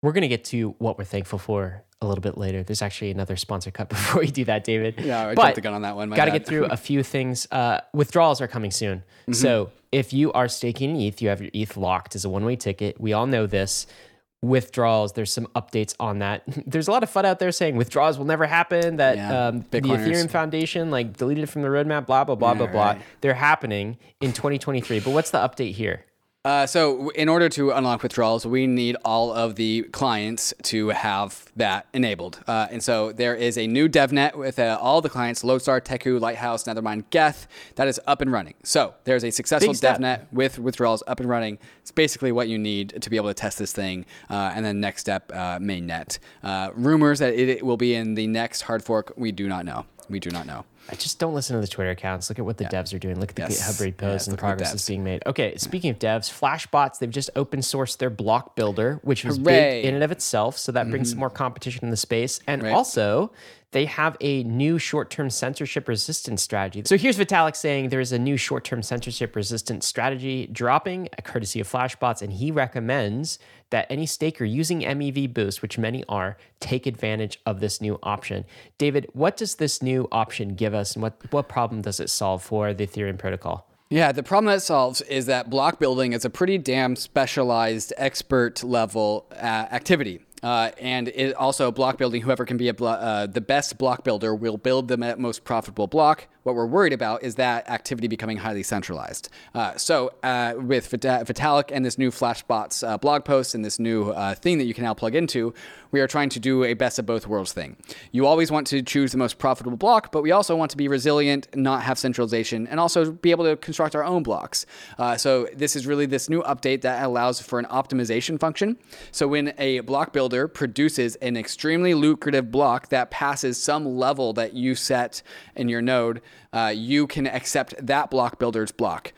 We're going to get to what we're thankful for a little bit later. There's actually another sponsor cut [laughs] before we do that, David. Yeah, I jumped the gun on that one. Got to get through a few things. Uh, withdrawals are coming soon. Mm-hmm. So if you are staking ETH, you have your ETH locked as a one way ticket. We all know this. Withdrawals, there's some updates on that. [laughs] There's a lot of FUD out there saying withdrawals will never happen, that yeah, um, the Ethereum Foundation like deleted it from the roadmap, blah, blah, blah, yeah, blah, right. blah. They're happening in 2023. But what's the update here? Uh, so, in order to unlock withdrawals, we need all of the clients to have that enabled. Uh, and so, there is a new DevNet with uh, all the clients Lodestar, Teku, Lighthouse, Nethermind, Geth that is up and running. So, there's a successful DevNet with withdrawals up and running. It's basically what you need to be able to test this thing. Uh, and then, next step, uh, mainnet. Uh, rumors that it will be in the next hard fork, we do not know. We do not know. I just don't listen to the Twitter accounts. Look at what the yeah. devs are doing. Look at the yes. GitHub repos yes, and progress that's being made. Okay, speaking of devs, Flashbots, they've just open sourced their block builder, which was Hooray. big in and of itself. So that mm-hmm. brings some more competition in the space. And right. also, they have a new short term censorship resistance strategy. So here's Vitalik saying there is a new short term censorship resistance strategy dropping, courtesy of Flashbots, and he recommends that any staker using MEV Boost, which many are, take advantage of this new option. David, what does this new option give us, and what, what problem does it solve for the Ethereum protocol? Yeah, the problem that solves is that block building is a pretty damn specialized expert level uh, activity. Uh, and it also block building. Whoever can be blo- uh, the best block builder will build the most profitable block. What we're worried about is that activity becoming highly centralized. Uh, so uh, with Vitalik and this new Flashbots uh, blog post and this new uh, thing that you can now plug into, we are trying to do a best of both worlds thing. You always want to choose the most profitable block, but we also want to be resilient, not have centralization, and also be able to construct our own blocks. so this is really this new update that allows for an optimization function. So when a block builder produces an extremely lucrative block that passes some level that you set in your node, uh, you can accept that block builder's block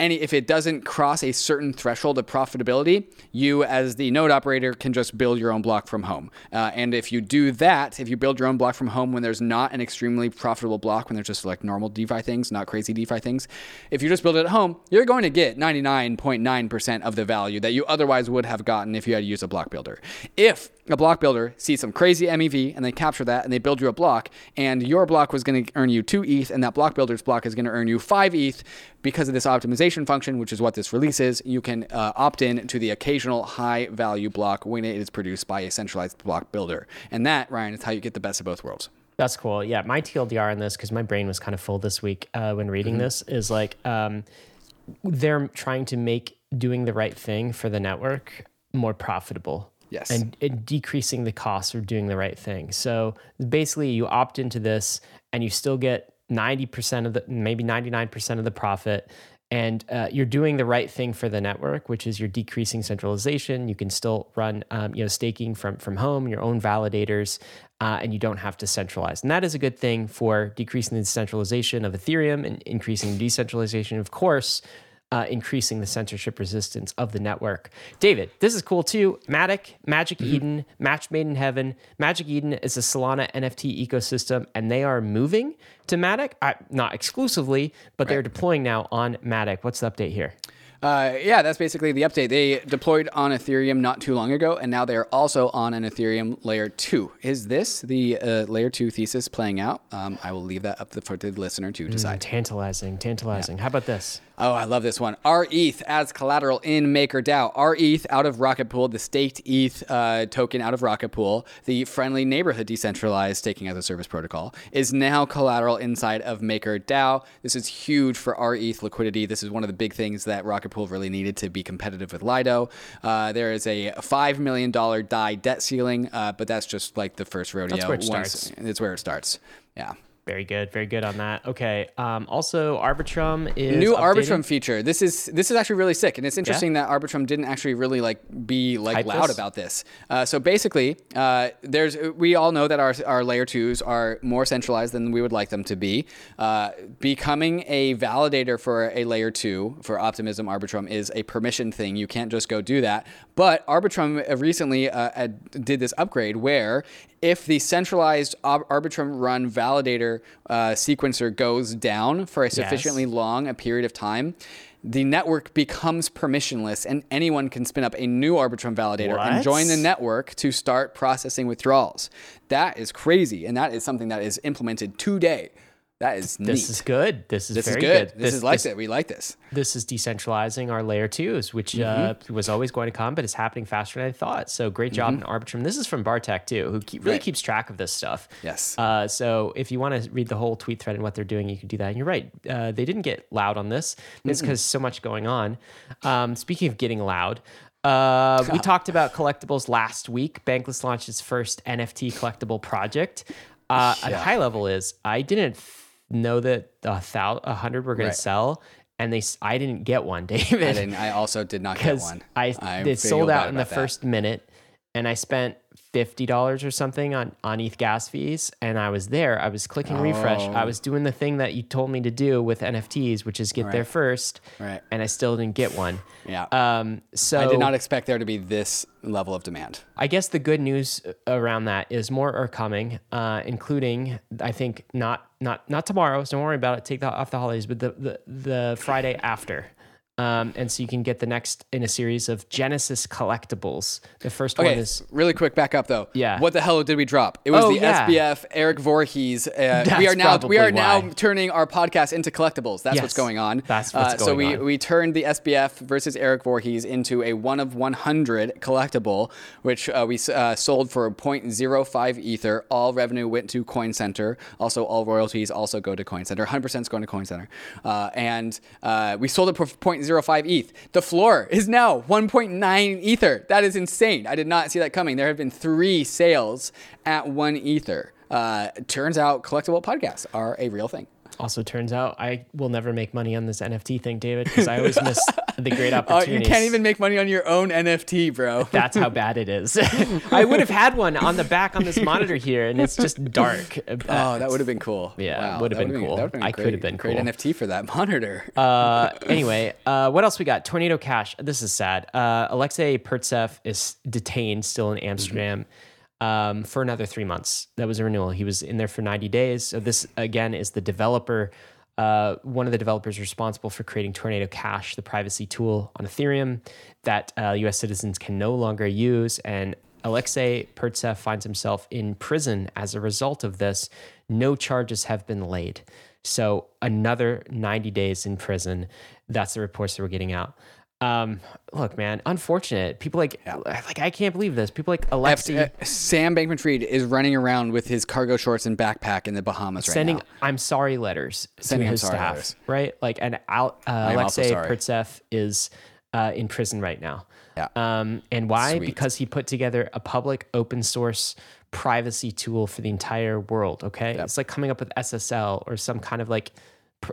any if it doesn't cross a certain threshold of profitability, you as the node operator can just build your own block from home. Uh, and if you do that, if you build your own block from home when there's not an extremely profitable block, when there's just like normal DeFi things, not crazy DeFi things, if you just build it at home, you're going to get 99.9% of the value that you otherwise would have gotten if you had to use a block builder. If a block builder sees some crazy MEV and they capture that and they build you a block, and your block was going to earn you two ETH, and that block builder's block is going to earn you five ETH because of this optimization function, which is what this release is. You can uh, opt in to the occasional high value block when it is produced by a centralized block builder. And that, Ryan, is how you get the best of both worlds. That's cool. Yeah, my TLDR on this, because my brain was kind of full this week uh, when reading mm-hmm. this, is like um, they're trying to make doing the right thing for the network more profitable Yes. And, and, decreasing the cost of doing the right thing. So basically, you opt into this and you still get 90% of the, maybe 99% of the profit. And uh, you're doing the right thing for the network, which is you're decreasing centralization. You can still run, um, you know, staking from from home, your own validators, uh, and you don't have to centralize. And that is a good thing for decreasing the centralization of Ethereum and increasing decentralization. Of course, uh, increasing the censorship resistance of the network. David, this is cool too. Matic, Magic mm-hmm. Eden, Match Made in Heaven. Magic Eden is a Solana NFT ecosystem, and they are moving to Matic. Uh, not exclusively, but right. they're deploying now on Matic. What's the update here? Uh, yeah, that's basically the update. They deployed on Ethereum not too long ago, and now they are also on an Ethereum layer two. Is this the uh, layer two thesis playing out? Um, I will leave that up for the listener to decide. Mm, tantalizing, tantalizing. Yeah. How about this? Oh, I love this one. rETH as collateral in MakerDAO. rETH out of Rocket Pool, the staked ETH uh, token out of Rocket Pool, the friendly neighborhood decentralized staking as a service protocol, is now collateral inside of MakerDAO. This is huge for rETH liquidity. This is one of the big things that Rocket Pool really needed to be competitive with Lido. Uh, there is a $5 million DAI debt ceiling, uh, but that's just like the first rodeo. That's where it Once, starts. It's where it starts. Yeah. Very good, very good on that. Okay. Um, also, Arbitrum is new Arbitrum feature. This is this is actually really sick, and it's interesting yeah. that Arbitrum didn't actually really like be like Hype loud this? about this. Uh, so basically, uh, there's we all know that our our layer twos are more centralized than we would like them to be. Uh, becoming a validator for a layer two for Optimism Arbitrum is a permission thing. You can't just go do that. But Arbitrum recently uh, did this upgrade where if the centralized Arbitrum run validator uh, sequencer goes down for a sufficiently yes. long a period of time, the network becomes permissionless and anyone can spin up a new Arbitrum validator what? and join the network to start processing withdrawals. That is crazy. And that is something that is implemented today. That is neat. This is good. This is this very is good. good. This, this, is like this, it. We like this. This is decentralizing our layer twos, which uh, mm-hmm. uh, was always going to come, but it's happening faster than I thought. So great job mm-hmm. in Arbitrum. This is from Bartek too, who keep, really right. keeps track of this stuff. Yes. Uh, so if you want to read the whole tweet thread and what they're doing, you can do that. And you're right. Uh, they didn't get loud on this. It's because so much going on. Um, speaking of getting loud, uh, we talked about collectibles last week. Bankless launched its first NFT collectible project. Uh, yeah. At high level, is I didn't know that a thousand, a hundred were going right. to sell, and they I didn't get one, [laughs] David. I didn't. I also did not get one. I it sold out in the that. first minute, and I spent fifty dollars or something on on ETH gas fees, and I was there. I was clicking oh. refresh. I was doing the thing that you told me to do with NFTs, which is get right. there first. Right. And I still didn't get one. Yeah. Um. So I did not expect there to be this level of demand. I guess the good news around that is more are coming, uh, including I think not not not tomorrow. So don't worry about it. Take that off the holidays, but the the, the Friday after. Um, and so you can get the next in a series of Genesis collectibles. The first okay, one is really quick. Back up though. Yeah. What the hell did we drop? It was oh, the yeah. SBF Eric Voorhees. Uh, [laughs] we are now we are why. now turning our podcast into collectibles. That's yes, what's going on. That's what's uh, going so we on. we turned the SBF versus Eric Voorhees into a one of 100 collectible, which uh, we uh, sold for 0.05 ether. All revenue went to Coin Center. Also, all royalties also go to Coin Center. 100% is going to Coin Center. Uh, and uh, we sold it for 0.05 ETH. The floor is now 1.9 Ether. That is insane. I did not see that coming. There have been three sales at one Ether. Uh, turns out collectible podcasts are a real thing. Also, turns out I will never make money on this NFT thing, David, because I always miss [laughs] the great opportunities. Oh, you can't even make money on your own NFT, bro. That's how bad it is. [laughs] I would have had one on the back on this monitor here, and it's just dark. [laughs] oh, that would have been cool. Yeah, wow, would have been, been, cool. Been I could have been great. NFT for that monitor. uh, anyway, uh, what else we got? Tornado Cash. This is sad. Uh, Alexei Pertsev is detained still in Amsterdam. Mm-hmm um, for another three months. That was a renewal. He was in there for 90 days. So this again is the developer, uh, one of the developers responsible for creating Tornado Cash, the privacy tool on Ethereum that uh, U.S. citizens can no longer use. And Alexei Pertsev finds himself in prison as a result of this. No charges have been laid. So another 90 days in prison. That's the reports that we're getting out. Um, look, man, unfortunate. People like, yeah. like I can't believe this. People like Alexei. Uh, Sam Bankman-Fried is running around with his cargo shorts and backpack in the Bahamas sending right "I'm sorry" letters sending to his staff, letters. right? Like, and uh, Alexei Pertsev is uh, in prison right now. Yeah. Um, and why? Sweet. Because he put together a public open source privacy tool for the entire world. Okay, yep. it's like coming up with SSL or some kind of like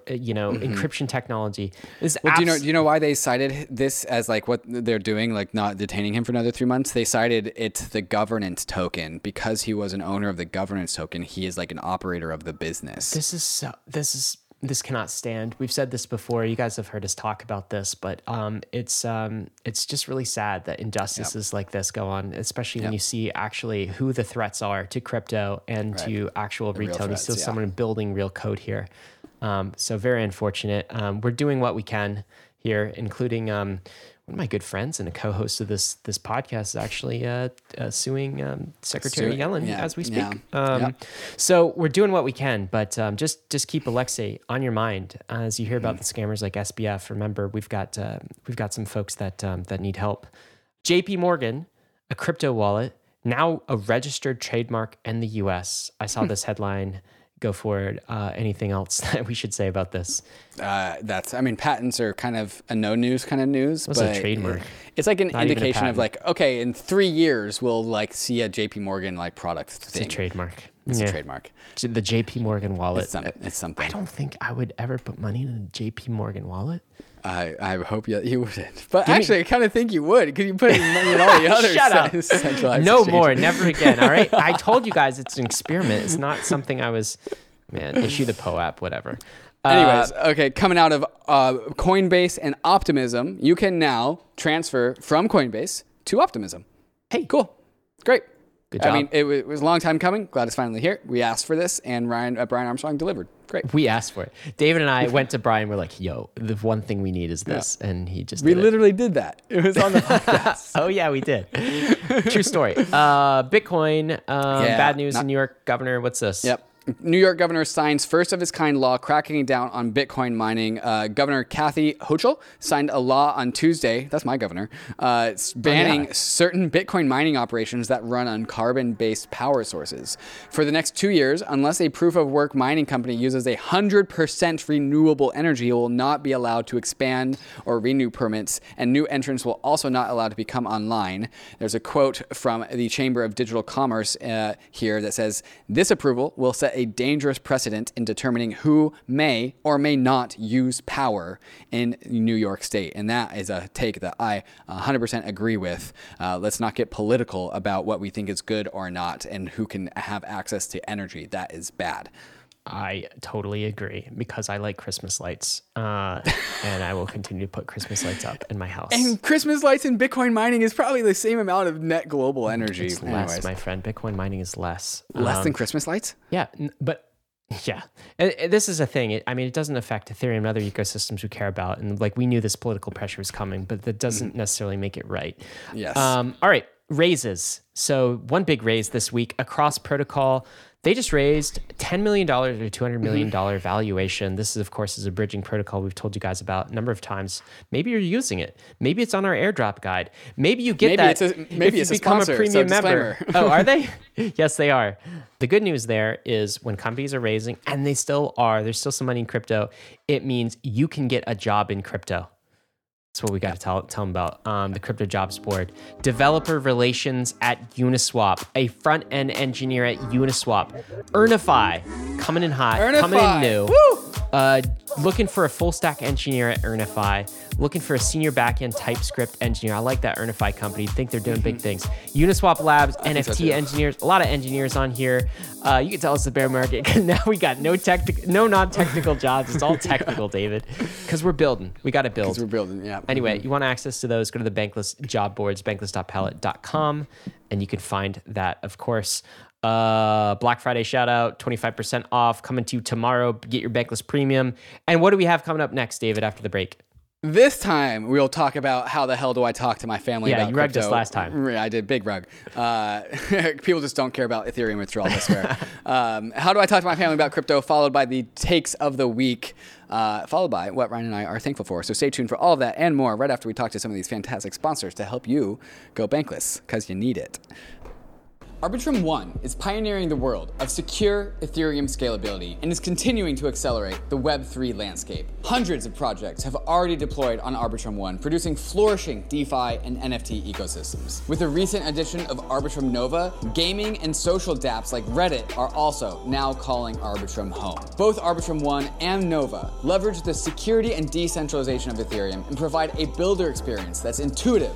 you know encryption technology. This Mm-hmm. Well, do you know? Do you know why they cited this as like what they're doing, like not detaining him for another three months? They cited it the governance token because he was an owner of the governance token. He is like an operator of the business. This is so. This is this cannot stand. We've said this before. You guys have heard us talk about this, but um, it's um, it's just really sad that injustices like this go on, especially when you see actually who the threats are to crypto and to actual retail. You see threats, yeah. someone building real code here. Um, so very unfortunate. Um, we're doing what we can here, including um, one of my good friends and a co-host of this this podcast is actually uh, uh, suing um, Secretary Yellen yeah, as we speak. yeah, Um, yeah. So we're doing what we can, but um, just just keep Alexei on your mind as you hear about the scammers like SBF. Remember, we've got uh, we've got some folks that um, that need help. J.P. Morgan, a crypto wallet, now a registered trademark in the U.S. I Hmm. saw this headline. Go forward. Uh, anything else [laughs] that we should say about this? Uh, that's. I mean, patents are kind of a no news kind of news. What's a but trademark? It's like an Not indication of like, okay, in three years we'll like see a J.P. Morgan like product It's thing. a trademark. It's Yeah. a trademark. The J.P. Morgan wallet. It's, some, it's something. I don't think I would ever put money in a J.P. Morgan wallet. I, I hope you, you wouldn't. But actually, I kind of think you would because you put in money in all the [laughs] other Shut up. cen- centralized No exchanges. more, never again. All right. I told you guys it's an experiment. It's not something I was, man. Issue the PO app, whatever. Uh, Anyways, okay, coming out of uh, Coinbase and Optimism, you can now transfer from Coinbase to Optimism. Hey, cool. Great. Good I mean, it, it was a long time coming. Glad it's finally here. We asked for this, and Ryan, uh, Brian Armstrong delivered. Great. we asked for it. David and I went to Brian. We're like, "Yo, the one thing we need is this," and he just We did it. literally did that. It was on the [laughs] podcast. Oh yeah, we did. True story. Uh, Bitcoin. Um, Yeah, bad news not- in New York. Governor, what's this? Yep. New York governor signs first of its kind law cracking down on Bitcoin mining. Uh, governor Kathy Hochul signed a law on Tuesday. That's my governor. Uh, it's banning certain Bitcoin mining operations that run on carbon based power sources. For the next two years, unless a proof of work mining company uses a 100% renewable energy, it will not be allowed to expand or renew permits, and new entrants will also not allowed to become online. There's a quote from the Chamber of Digital Commerce uh, here that says this approval will set a dangerous precedent in determining who may or may not use power in New York State. And that is a take that I 100% agree with. Uh, let's not get political about what we think is good or not and who can have access to energy. That is bad. I totally agree because I like Christmas lights, uh, and I will continue to put Christmas lights up in my house. And Christmas lights and Bitcoin mining is probably the same amount of net global energy. it's less, Anyways, my friend. Bitcoin mining is less. less Um, than Christmas lights? Yeah, n- but yeah, And- and this is a thing. It, I mean, it doesn't affect Ethereum and other ecosystems we care about, and like we knew this political pressure was coming, but that doesn't necessarily make it right. Yes. Um, all right, raises. So one big raise this week across protocol. They just raised $10 million or $200 million Mm-hmm. valuation. This is, of course, is a bridging protocol we've told you guys about a number of times. Maybe you're using it. Maybe it's on our airdrop guide. Maybe you get Maybe that it's a- maybe it's a become sponsor, a so premium member. oh, are they? [laughs] yes, they are. The good news there is when companies are raising, and they still are, there's still some money in crypto, it means you can get a job in crypto. That's what we got to tell, tell them about. Um, the Crypto Jobs Board. Developer relations at Uniswap. A front end engineer at Uniswap. Earnifi. Coming in hot. Coming in new. Woo! Uh, looking for a full stack engineer at Earnifi. Looking for a senior backend TypeScript engineer. I like that Earnifi company. Think they're doing big things. Uniswap Labs, so NFT engineers. A lot of engineers on here. Uh, you can tell us the bear market [laughs] now we got no tech, no non-technical [laughs] jobs. It's all technical, David, because we're building. We got to build. Because we're building, yeah. Anyway, you want access to those, go to the Bankless job boards, bankless.pallet.com, and you can find that, of course. Uh, Black Friday shout out, 25% off coming to you tomorrow. Get your Bankless premium. And what do we have coming up next, David, after the break? This time we'll talk about how the hell do I talk to my family about crypto? Yeah, about you rugged crypto. us last time. Yeah, I did big rug. Uh, [laughs] people just don't care about Ethereum withdrawal. I swear. [laughs] um, how do I talk to my family about crypto? Followed by the takes of the week. Uh, followed by what Ryan and I are thankful for. So stay tuned for all of that and more right after we talk to some of these fantastic sponsors to help you go bankless because you need it. Arbitrum One is pioneering the world of secure Ethereum scalability and is continuing to accelerate the Web3 landscape. Hundreds of projects have already deployed on Arbitrum One, producing flourishing DeFi and NFT ecosystems. With the recent addition of Arbitrum Nova, gaming and social dApps like Reddit are also now calling Arbitrum home. Both Arbitrum One and Nova leverage the security and decentralization of Ethereum and provide a builder experience that's intuitive,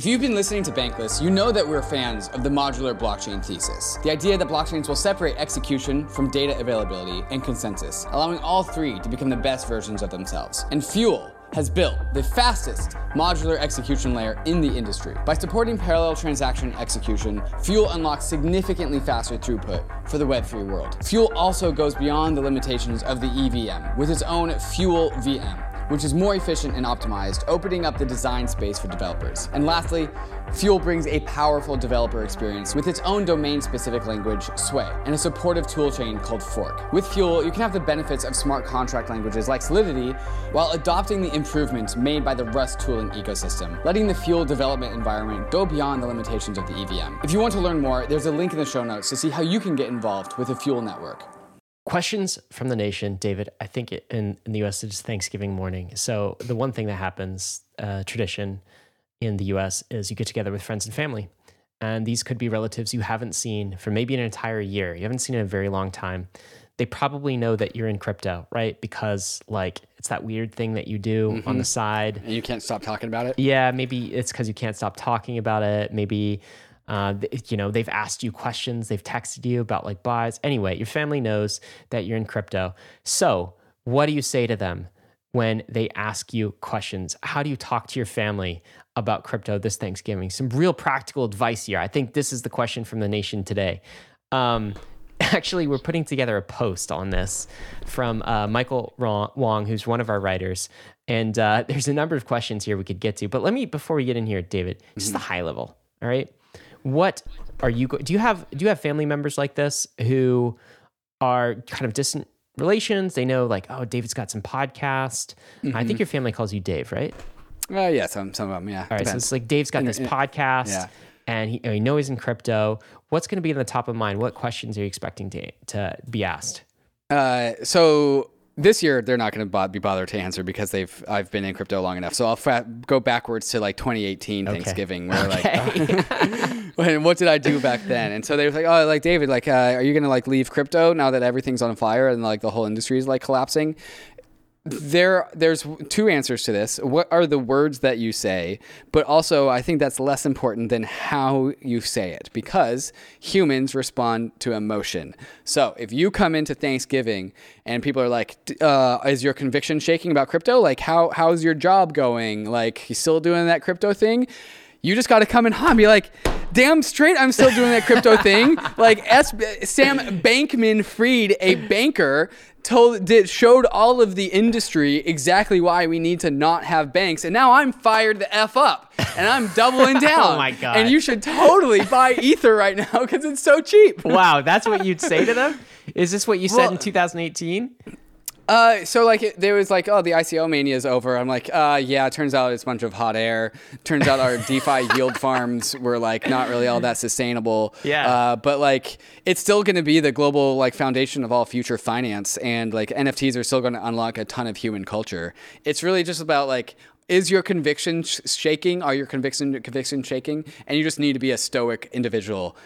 If you've been listening to Bankless, you know that we're fans of the modular blockchain thesis. The idea that blockchains will separate execution from data availability and consensus, allowing all three to become the best versions of themselves. And Fuel has built the fastest modular execution layer in the industry. By supporting parallel transaction execution, Fuel unlocks significantly faster throughput for the Web3 world. Fuel also goes beyond the limitations of the EVM with its own Fuel VM which is more efficient and optimized, opening up the design space for developers. And lastly, Fuel brings a powerful developer experience with its own domain specific language, Sway, and a supportive toolchain called Forc. With Fuel, you can have the benefits of smart contract languages like Solidity while adopting the improvements made by the Rust tooling ecosystem, letting the Fuel development environment go beyond the limitations of the EVM. If you want to learn more, there's a link in the show notes to see how you can get involved with the Fuel network. Questions from the nation, David. I think in, in the US it's Thanksgiving morning. So the one thing that happens, uh, tradition in the US, is you get together with friends and family. And these could be relatives you haven't seen for maybe an entire year. You haven't seen in a very long time. They probably know that you're in crypto, right? Because like it's that weird thing that you do mm-hmm. on the side. And you can't stop talking about it. Yeah, maybe it's because you can't stop talking about it. Maybe uh, you know, they've asked you questions, they've texted you about like buys. Anyway, your family knows that you're in crypto. So, what do you say to them when they ask you questions? How do you talk to your family about crypto this Thanksgiving? Some real practical advice here. I think this is the question from the nation today. Um, [laughs] actually, we're putting together a post on this from uh, Michael Wong, who's one of our writers. And uh, there's a number of questions here we could get to. But let me, before we get in here, David, just mm-hmm. the high level. All right what are you do you have do you have family members like this who are kind of distant relations they know like oh david's got some podcast mm-hmm. i think your family calls you dave right uh, yeah some, some of them yeah all right Depends. so it's like dave's got this podcast yeah. and he, you know he's in crypto what's going to be in the top of mind what questions are you expecting to, to be asked uh, so this year they're not going to be bothered to answer because they've I've been in crypto long enough. So I'll fa- go backwards to like 2018 okay. Thanksgiving, where okay. like, [laughs] [laughs] [laughs] what did I do back then? And so they were like, oh, like David, like, uh, are you to like leave crypto now that everything's on fire and like the whole industry is like collapsing? there there's two answers to this. What are the words that you say? But also i think that's less important than how you say it because humans respond to emotion. So if you come into thanksgiving and people are like uh, is your conviction shaking about crypto? Like how how's your job going? Like you still doing that crypto thing you just got to come in hot and be like, damn straight, I'm still doing that crypto [laughs] thing. Like S- Sam Bankman Fried, a banker, told did, showed all of the industry exactly why we need to not have banks, and now I'm fired the f up, and I'm doubling [laughs] oh down. oh my god! And you should totally buy Ether right now because it's so cheap. wow, that's what you'd say to them. Is this what you said well, in 2018? Uh, so like it, there was like, oh, the ICO mania is over. I'm like, uh, yeah. It turns out it's a bunch of hot air. Turns out our DeFi [laughs] yield farms were like not really all that sustainable. Yeah. Uh, but like, it's still going to be the global like foundation of all future finance, and like NFTs are still going to unlock a ton of human culture. It's really just about like is your conviction shaking? Are your conviction conviction shaking? And you just need to be a stoic individual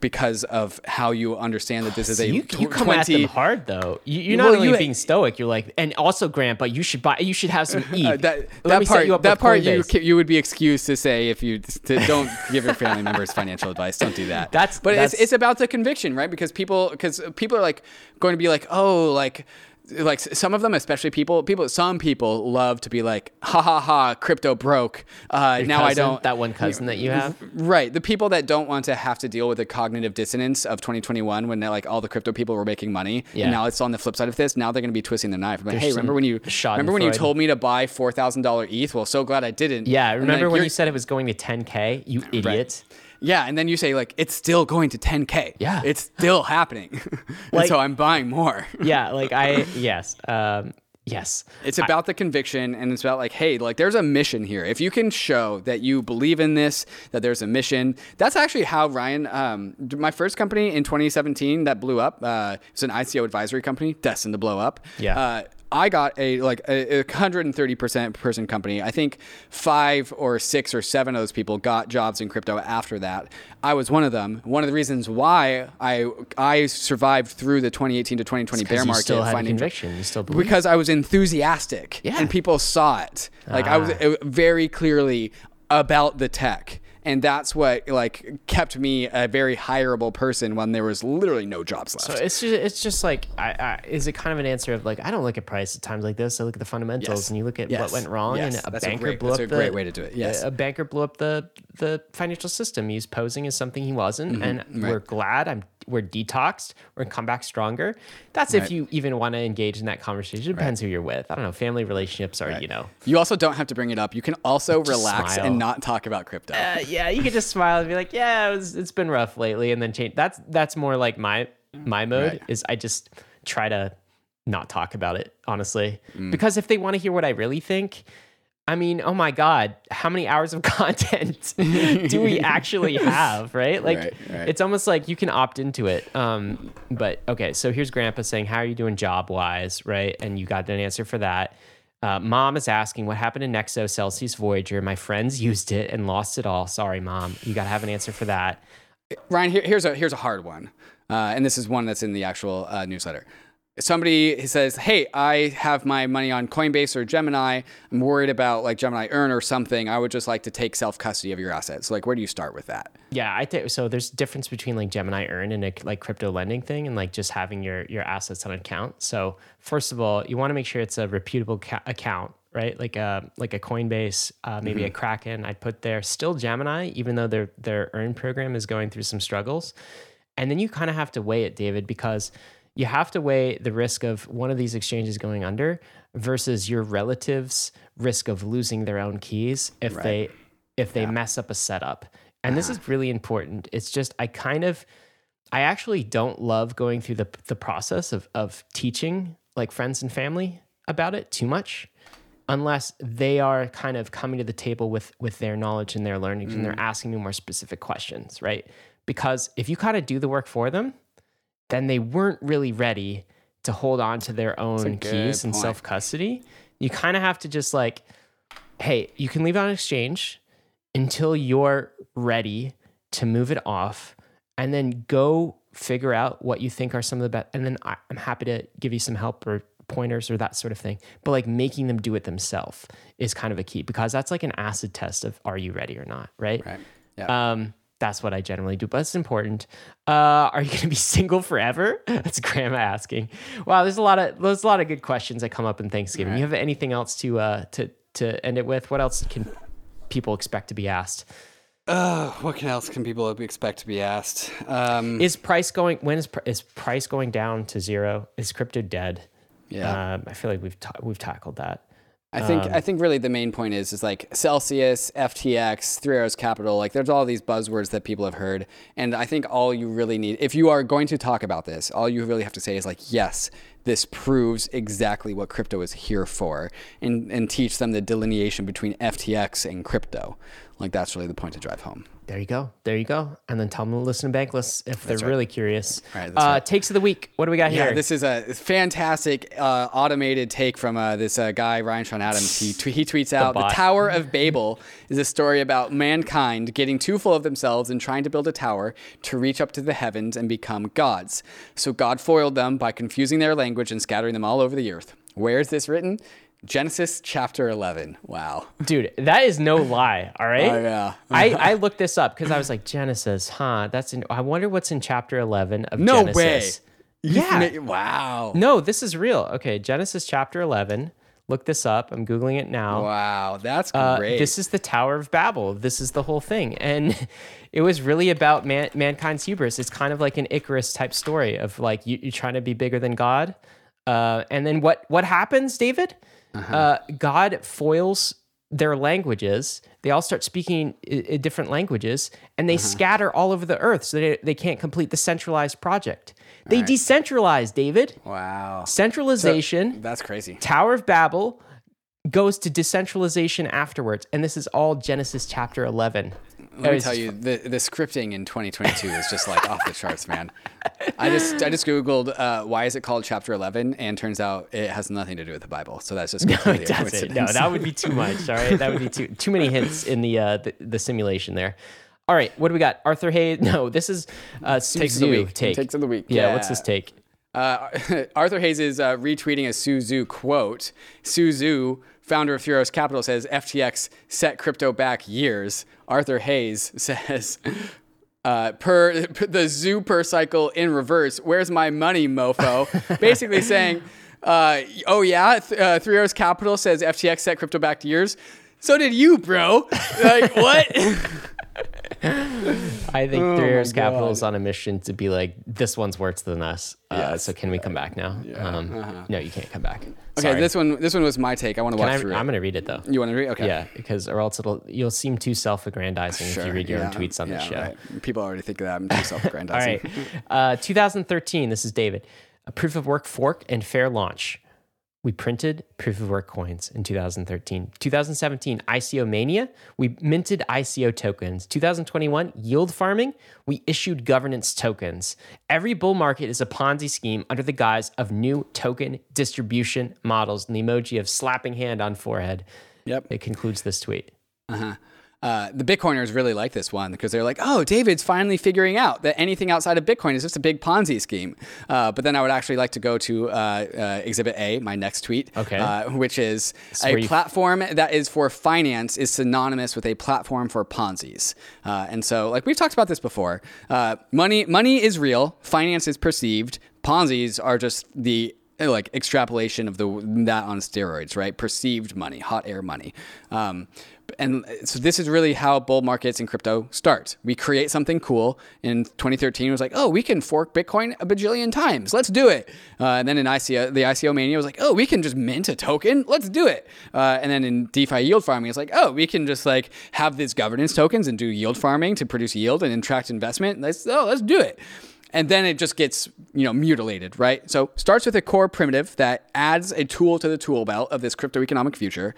because of how you understand that this is a you, you come 20, at them hard though. You, are not well, only you, being stoic, you're like, and also Grant, but you should buy, you should have some ETH. [laughs] Uh, that, that part, that part you you would be excused to say if you to, don't give your family members financial advice. Don't do that. [laughs] That's but that's, it's it's about the conviction, right? Because people because people are like going to be like, oh, like like some of them, especially people, people, some people love to be like, ha ha ha, crypto broke. Uh, now I don't. that one cousin that you have. Right. The people that don't want to have to deal with the cognitive dissonance of 2021 when they like all the crypto people were making money. Yeah. And now it's on the flip side of this. Now they're going to be twisting their knife. But hey, remember when you remember when you told me to buy $4,000 ETH? Well, so glad I didn't. Yeah, remember like, when you said it was going to 10k? You idiot. Yeah, and then you say like it's still going to 10k. Yeah. It's still happening. [laughs] Like- so I'm buying more. [laughs] Yeah, like I [laughs] yes, um, yes. It's about the conviction and it's about like, hey, like there's a mission here. If you can show that you believe in this, that there's a mission, that's actually how Ryan, um, my first company in 2017 that blew up, uh, it was an ICO advisory company destined to blow up. Yeah. Uh, I got a like a, a 130% person company. I think five or six or seven of those people got jobs in crypto after that. I was one of them. One of the reasons why I I survived through the 2018 to 2020 bear market still had finding conviction. You still believe. because I was enthusiastic Yeah. and people saw it. Like I was Ah. very clearly about the tech. And that's what like kept me a very hireable person when there was literally no jobs left. So it's just it's just like I, I is it kind of an answer of like I don't look at price at times like this. I look at the fundamentals Yes. and you look at Yes. what went wrong Yes. and a That's a banker great- blew up a the great way to do it. Yes. a, a banker blew up the the financial system. He was posing as something he wasn't, and Mm-hmm. right. we're glad I'm we're detoxed. We're gonna come back stronger. That's if you even want to engage in that conversation. It depends who you're with. I don't know. Family relationships are you know. you also don't have to bring it up. You can also relax smile. and not talk about crypto. Uh, yeah, you could just smile and be like, "Yeah, it was, it's been rough lately," and then change. That's that's more like my my mode Right. is I just try to not talk about it honestly, Mm. because if they want to hear what I really think, I mean, oh my god, how many hours of [laughs] content do we actually [laughs] have? Right, like Right, right. it's almost like you can opt into it. Um, but okay, so here's Grandpa saying, "How are you doing job wise?" Right, and you got an answer for that. Uh, mom is asking what happened to Nexo Celsius Voyager. My friends used it and lost it all. Sorry, mom. You got to have an answer for that. Ryan, here, here's a here's a hard one, uh, and this is one that's in the actual uh, newsletter. Somebody says, "Hey, I have my money on Coinbase or Gemini. I'm worried about like Gemini Earn or something. I would just like to take self custody of your assets. Like, where do you start with that?" Yeah, I think so. There's a difference between like Gemini Earn and a like crypto lending thing, and like just having your your assets on account. So first of all, you want to make sure it's a reputable ca- account, right? Like a like a Coinbase, uh, maybe a Kraken. I'd put there still Gemini, even though their their Earn program is going through some struggles. And then you kind of have to weigh it, David, because you have to weigh the risk of one of these exchanges going under versus your relatives' risk of losing their own keys if they if they mess up a setup. And this uh-huh. is really important. It's just I kind of I actually don't love going through the the process of of teaching like friends and family about it too much unless they are kind of coming to the table with with their knowledge and their learnings and they're mm. asking me more specific questions, right? Because if you kind of do the work for them, then they weren't really ready to hold on to their own keys and self custody. You kind of have to just like, hey, you can leave it on exchange until you're ready to move it off and then go figure out what you think are some of the best. And then I, I'm happy to give you some help or pointers or that sort of thing. But like making them do it themselves is kind of a key because that's like an acid test of are you ready or not, right? Right. Yeah. Um, that's what I generally do, but it's important. Uh, are you going to be [laughs] single forever? That's Grandma asking. Wow, there's a lot of there's a lot of good questions that come up in Thanksgiving. You have anything else to uh, to to end it with? What else can people expect to be asked? Uh, what can else can people expect to be asked? Um, Is price going? When is is price going down to zero? Is crypto dead? yeah. Um, I feel like we've ta- we've tackled that. I think Um, I think really the main point is is like Celsius, FTX, Three Arrows Capital. Like there's all these buzzwords that people have heard, and I think all you really need, if you are going to talk about this, all you really have to say is like, yes, this proves exactly what crypto is here for, and and teach them the delineation between FTX and crypto. Like that's really the point to drive home. There you go. There you go. And then tell them to listen to Bankless if they're really curious. Right, uh, right. Takes of the week. What do we got Yeah, here? this is a fantastic uh, automated take from uh, this uh, guy Ryan Sean Adams. He tw- he tweets out the, bot. Tower of Babel [laughs] is a story about mankind getting too full of themselves and trying to build a tower to reach up to the heavens and become gods. So God foiled them by confusing their language and scattering them all over the earth. Where is this written? Genesis chapter 11. Wow. Dude, that is no lie. All right. Oh, yeah. I, I [laughs] looked this up because I was like Genesis, huh? That's in. I wonder what's in chapter eleven of No Genesis. Yeah. Wow. No, this is real. Okay, Genesis chapter 11. Look this up. I'm Googling it now. Wow. That's Uh, great. this is the Tower of Babel. This is the whole thing, and [laughs] it was really about man, mankind's hubris. It's kind of like an Icarus type story of like you, you're trying to be bigger than God, uh, and then what what happens, David? Uh-huh. Uh, God foils their languages. They all start speaking i- different languages, and Uh-huh. they scatter all over the earth, so they, they can't complete the centralized project. They decentralize, David. wow. Centralization. That's crazy. Tower of Babel goes to decentralization afterwards, and this is all Genesis chapter 11. Let me tell you, the, the scripting in 2022 is just like off the charts, man. I just I just googled uh, why is it called chapter 11, and turns out it has nothing to do with the Bible. So that's just completely It doesn't. No, that would be too much. All right, that would be too too many hints in the uh, the, the simulation there. All right, what do we got? Arthur Hayes? [laughs] No, this is uh, Takes of the week. take. Takes of the week. Yeah, what's Yeah. this take? Uh, [laughs] Arthur Hayes is uh, retweeting a Su Zhu quote. Su Zhu, founder of Three Arrows Capital, says FTX set crypto back years. Arthur Hayes [laughs] says, uh, per, per [laughs] the zoo per cycle in reverse. Where's my money, mofo? [laughs] Basically saying, uh, oh yeah, th- uh, Three Arrows Capital says FTX set crypto back to years. So did you, bro. Like what? I think Oh Three Arrows Capital is on a mission to be like this one's worse than us. Uh, Yes. So can we come back now? Um, No, you can't come back. Okay, Sorry. this one this one was my take. I want to Can walk I, through I'm gonna read it though. You want to read? Okay. Yeah, because or else it'll you'll seem too self-aggrandizing if you read your own tweets on the yeah, show. right. People already think that I'm too [laughs] self-aggrandizing. right. Uh, 2013, this is David. A proof of work fork and fair launch. We printed proof of work coins in 2013. 2017, ICO mania. We minted ICO tokens. 2021, yield farming. We issued governance tokens. Every bull market is a Ponzi scheme under the guise of new token distribution models. And the emoji of slapping hand on forehead. Yep. It concludes this tweet. Uh, the Bitcoiners really like this one because they're like, oh, David's finally figuring out that anything outside of Bitcoin is just a big Ponzi scheme. Uh, but then I would actually like to go to uh, uh, Exhibit A, my next tweet, Okay. uh, which is where a platform that is for finance is synonymous with a platform for Ponzi's. Uh, and so, like we've talked about this before, uh, money money is real, finance is perceived. Ponzi's are just the uh, like extrapolation of the that on steroids, right? Perceived money, hot air money. Um, and so this is really how bull markets in crypto start. We create something cool. In 2013, it was like, oh, we can fork Bitcoin a bajillion times. Let's do it. Uh, and then in ICO, the ICO mania was like, oh, we can just mint a token. Let's do it. Uh, and then in DeFi yield farming, it's like, oh, we can just like have these governance tokens and do yield farming to produce yield and attract investment. Let's oh, let's do it and then it just gets you know mutilated right so starts with a core primitive that adds a tool to the tool belt of this crypto economic future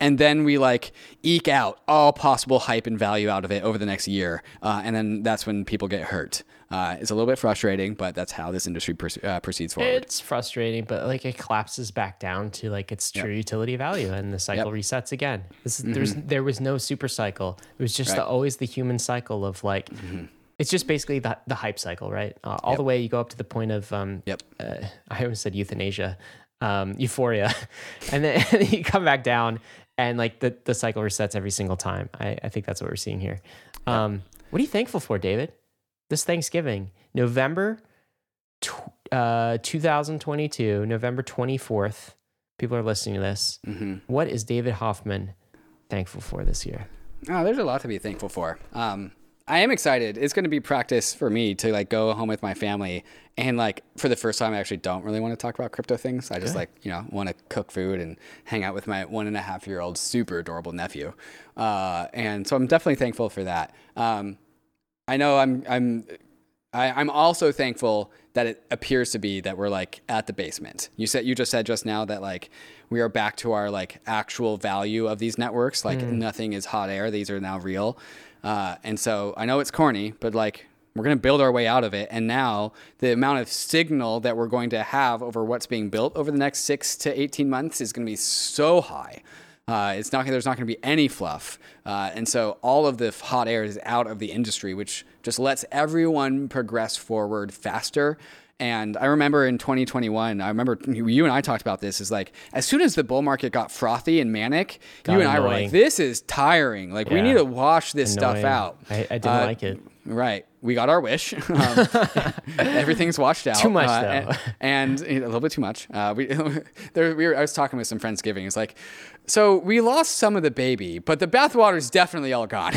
and then we like eke out all possible hype and value out of it over the next year uh, and then that's when people get hurt uh, it's a little bit frustrating but that's how this industry uh, proceeds forward It's frustrating, but like it collapses back down to like its true utility value, and the cycle resets again. This is, there's there was no super cycle. It was just Mm-hmm. Right. Mm-hmm. always the human cycle of like. It's just basically the, the hype cycle, right? Uh, all the way you go up to the point of um, Yep. uh, I almost said euthanasia, um, euphoria, [laughs] and then [laughs] you come back down, and like the, the cycle resets every single time. I, I think that's what we're seeing here. Um, what are you thankful for, David? This Thanksgiving, November tw- uh, 2022, November 24th. People are listening to this. Mm-hmm. What is David Hoffman thankful for this year? Oh, there's a lot to be thankful for. Um, I am excited. It's going to be practice for me to like go home with my family and like for the first time, I actually don't really want to talk about crypto things. I just like you know want to cook food and hang out with my one and a half year old super adorable nephew. Uh, and so I'm definitely thankful for that. Um, I know I'm I'm I, I'm also thankful that it appears to be that we're like at the basement. You said you just said just now that like we are back to our like actual value of these networks. Like nothing is hot air; these are now real. Uh, and so I know it's corny, but like we're gonna build our way out of it. And now the amount of signal that we're going to have over what's being built over the next six to eighteen months is gonna be so high. Uh, it's not there's not going to be any fluff, uh, and so all of the hot air is out of the industry, which just lets everyone progress forward faster. And I remember in 2021, I remember you and I talked about this. Is like as soon as the bull market got frothy and manic, Got you and I were like, "This is tiring. Like we need to wash this stuff out." I, I didn't Uh, like it. Right. We got our wish. [laughs] Um, [laughs] everything's washed out. Too much, uh, though. And, and a little bit too much. Uh, we, [laughs] there, we were, I was talking with some friends giving. It's like, so we lost some of the baby, but the bathwater's definitely all gone.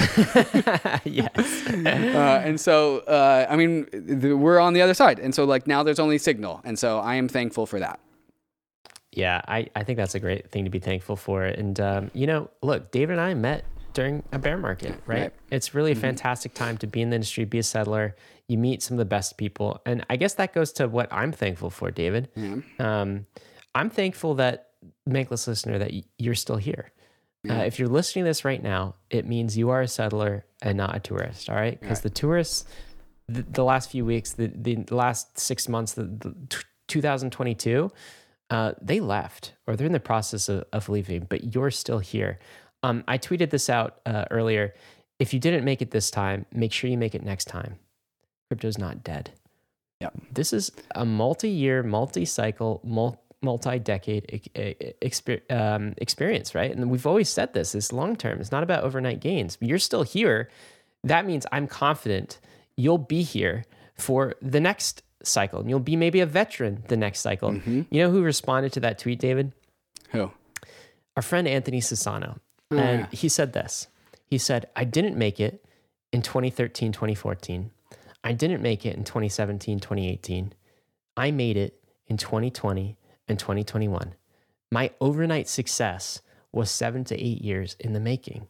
yes. uh, and so, uh, I mean, the, we're on the other side. And so, like, now there's only signal. And so I am thankful for that. Yeah, I, I think that's a great thing to be thankful for. And, um, you know, look, David and I met during a bear market, right? Right. It's really a fantastic time to be in the industry, be a settler. You meet some of the best people. And I guess that goes to what I'm thankful for, David. Um, I'm thankful that, Bankless listener, that you're still here. Uh, if you're listening to this right now, it means you are a settler and not a tourist, all right? Because the tourists, the, the last few weeks, the, the last six months, the, the t- 2022, uh, they left or they're in the process of, of leaving, but you're still here. Um, I tweeted this out uh, earlier. If you didn't make it this time, make sure you make it next time. Crypto's not dead. Yep. This is a multi-year, multi-cycle, multi-decade um, experience, right? And we've always said this: it's long-term. It's not about overnight gains. You're still here. That means I'm confident you'll be here for the next cycle, and you'll be maybe a veteran the next cycle. You know who responded to that tweet, David? Who? our friend Anthony Sassano. and he said this. He said, I didn't make it in 2013, 2014. I didn't make it in 2017, 2018. I made it in 2020 and 2021. My overnight success was seven to eight years in the making.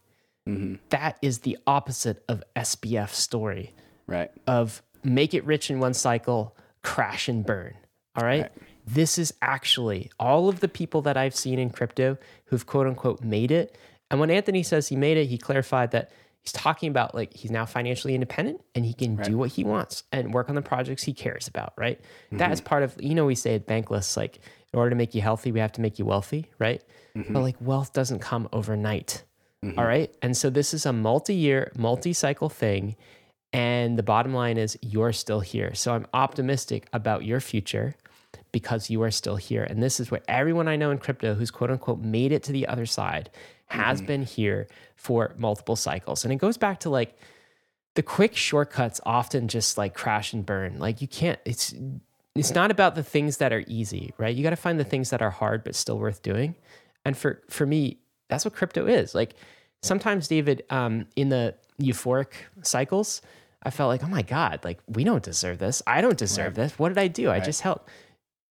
Mm-hmm. That is the opposite of SBF's story Right. of make it rich in one cycle, crash and burn. All right? This is actually all of the people that I've seen in crypto who've quote unquote made it. And when Anthony says he made it, he clarified that he's talking about like he's now financially independent and he can do what he wants and work on the projects he cares about, right? That mm-hmm. is part of, you know, we say at Bankless, like, in order to make you healthy, we have to make you wealthy, right? Mm-hmm. But like wealth doesn't come overnight. Mm-hmm. All right. And so this is a multi year, multi cycle thing. And the bottom line is you're still here. So I'm optimistic about your future because you are still here. And this is what everyone I know in crypto who's quote unquote made it to the other side has been here for multiple cycles. And it goes back to like the quick shortcuts often just like crash and burn. Like you can't, it's, it's not about the things that are easy, right? You got to find the things that are hard but still worth doing. And for for me, that's what crypto is. Like sometimes, David, um, in the euphoric cycles, I felt like, oh my god, like we don't deserve this. I don't deserve this. What did I do? I just helped.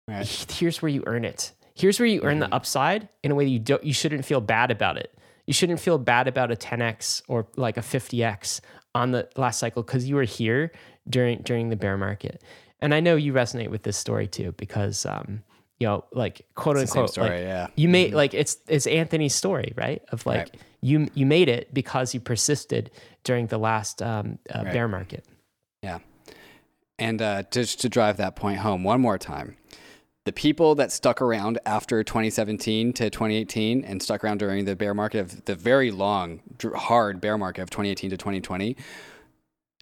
Right. Here's where you earn it. Here's where you earn the upside in a way that you don't. You shouldn't feel bad about it. You shouldn't feel bad about a 10x or like a 50x on the last cycle because you were here during during the bear market. And I know you resonate with this story too because um, you know, like quote same unquote, story, like, yeah. you made like it's it's Anthony's story, right? Of like Right. you you made it because you persisted during the last um, uh, bear market. Yeah. And uh, just to drive that point home one more time, the people that stuck around after 2017 to 2018 and stuck around during the bear market of the very long, hard bear market of 2018 to 2020,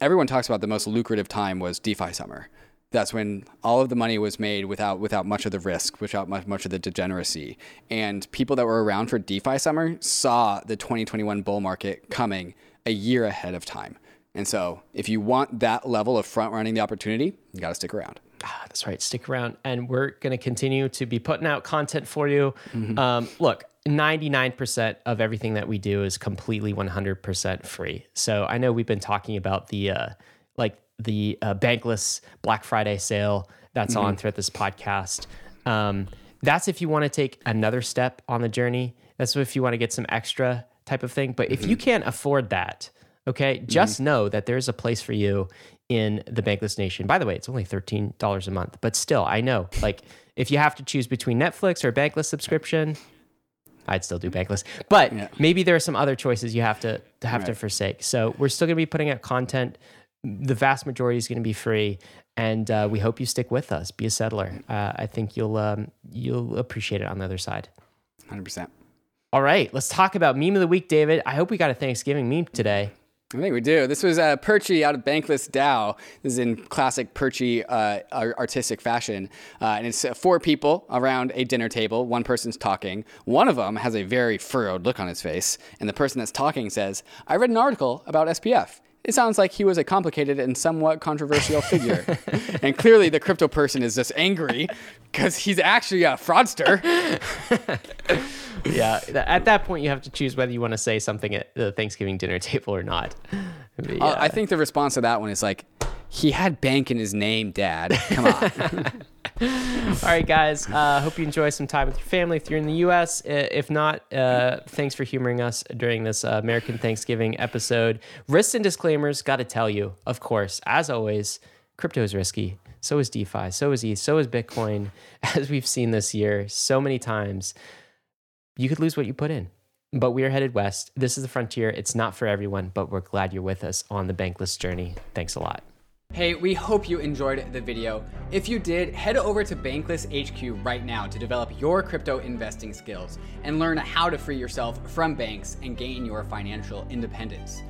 everyone talks about the most lucrative time was DeFi summer. That's when all of the money was made without without much of the risk, without much, much of the degeneracy. And people that were around for DeFi summer saw the 2021 bull market coming a year ahead of time. And so, if you want that level of front running the opportunity, you got to stick around. Ah, that's right. Stick around, and we're going to continue to be putting out content for you. Um, look, ninety nine percent of everything that we do is completely one hundred percent free. So I know we've been talking about the uh, like the uh, bankless Black Friday sale that's on throughout this podcast. Um, that's if you want to take another step on the journey. That's if you want to get some extra type of thing. But if you can't afford that, okay, just know that there's a place for you in the Bankless Nation. By the way, it's only $13 a month, but still, I know, like, if you have to choose between Netflix or a Bankless subscription, I'd still do Bankless. But Yeah. maybe there are some other choices you have to, to have to forsake. So we're still going to be putting out content. The vast majority is going to be free, and uh, we hope you stick with us. Be a settler. Uh, I think you'll um, you'll appreciate it on the other side. 100%. All right, let's talk about meme of the week, David. I hope we got a Thanksgiving meme today. I think we do. This was uh, Perchy out of Bankless DAO. This is in classic Perchy uh, artistic fashion. Uh, and it's uh, four people around a dinner table. One person's talking. One of them has a very furrowed look on his face. And the person that's talking says, I read an article about SBF. It sounds like he was a complicated and somewhat controversial figure. and clearly, the crypto person is just angry because he's actually a fraudster. yeah, at that point, you have to choose whether you want to say something at the Thanksgiving dinner table or not. [laughs] But, yeah. uh, I think the response to that one is like, he had bank in his name, Dad. Come on. [laughs] [laughs] All right, guys. Uh, hope you enjoy some time with your family if you're in the U.S. If not, uh, thanks for humoring us during this uh, American Thanksgiving episode. Risks and disclaimers. Got to tell you, of course, as always, crypto is risky. So is DeFi. So is ETH. So is Bitcoin. [laughs] As we've seen this year so many times, you could lose what you put in. But we are headed west. This is the frontier. It's not for everyone, but we're glad you're with us on the bankless journey. Thanks a lot. Hey, we hope you enjoyed the video. If you did, head over to Bankless HQ right now to develop your crypto investing skills and learn how to free yourself from banks and gain your financial independence.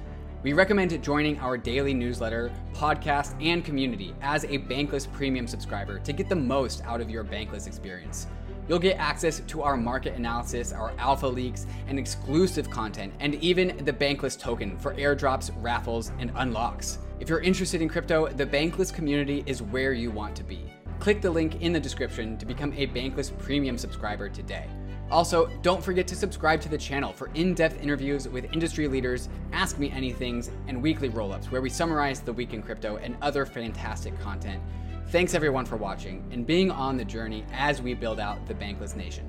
We recommend joining our daily newsletter, podcast, and community as a Bankless Premium subscriber to get the most out of your Bankless experience. You'll get access to our market analysis, our alpha leaks, and exclusive content, and even the Bankless token for airdrops, raffles, and unlocks. If you're interested in crypto, the Bankless community is where you want to be. Click the link in the description to become a Bankless Premium subscriber today. Also, don't forget to subscribe to the channel for in depth interviews with industry leaders, Ask Me Anythings, and weekly roll ups where we summarize the week in crypto and other fantastic content. Thanks everyone for watching and being on the journey as we build out the Bankless Nation.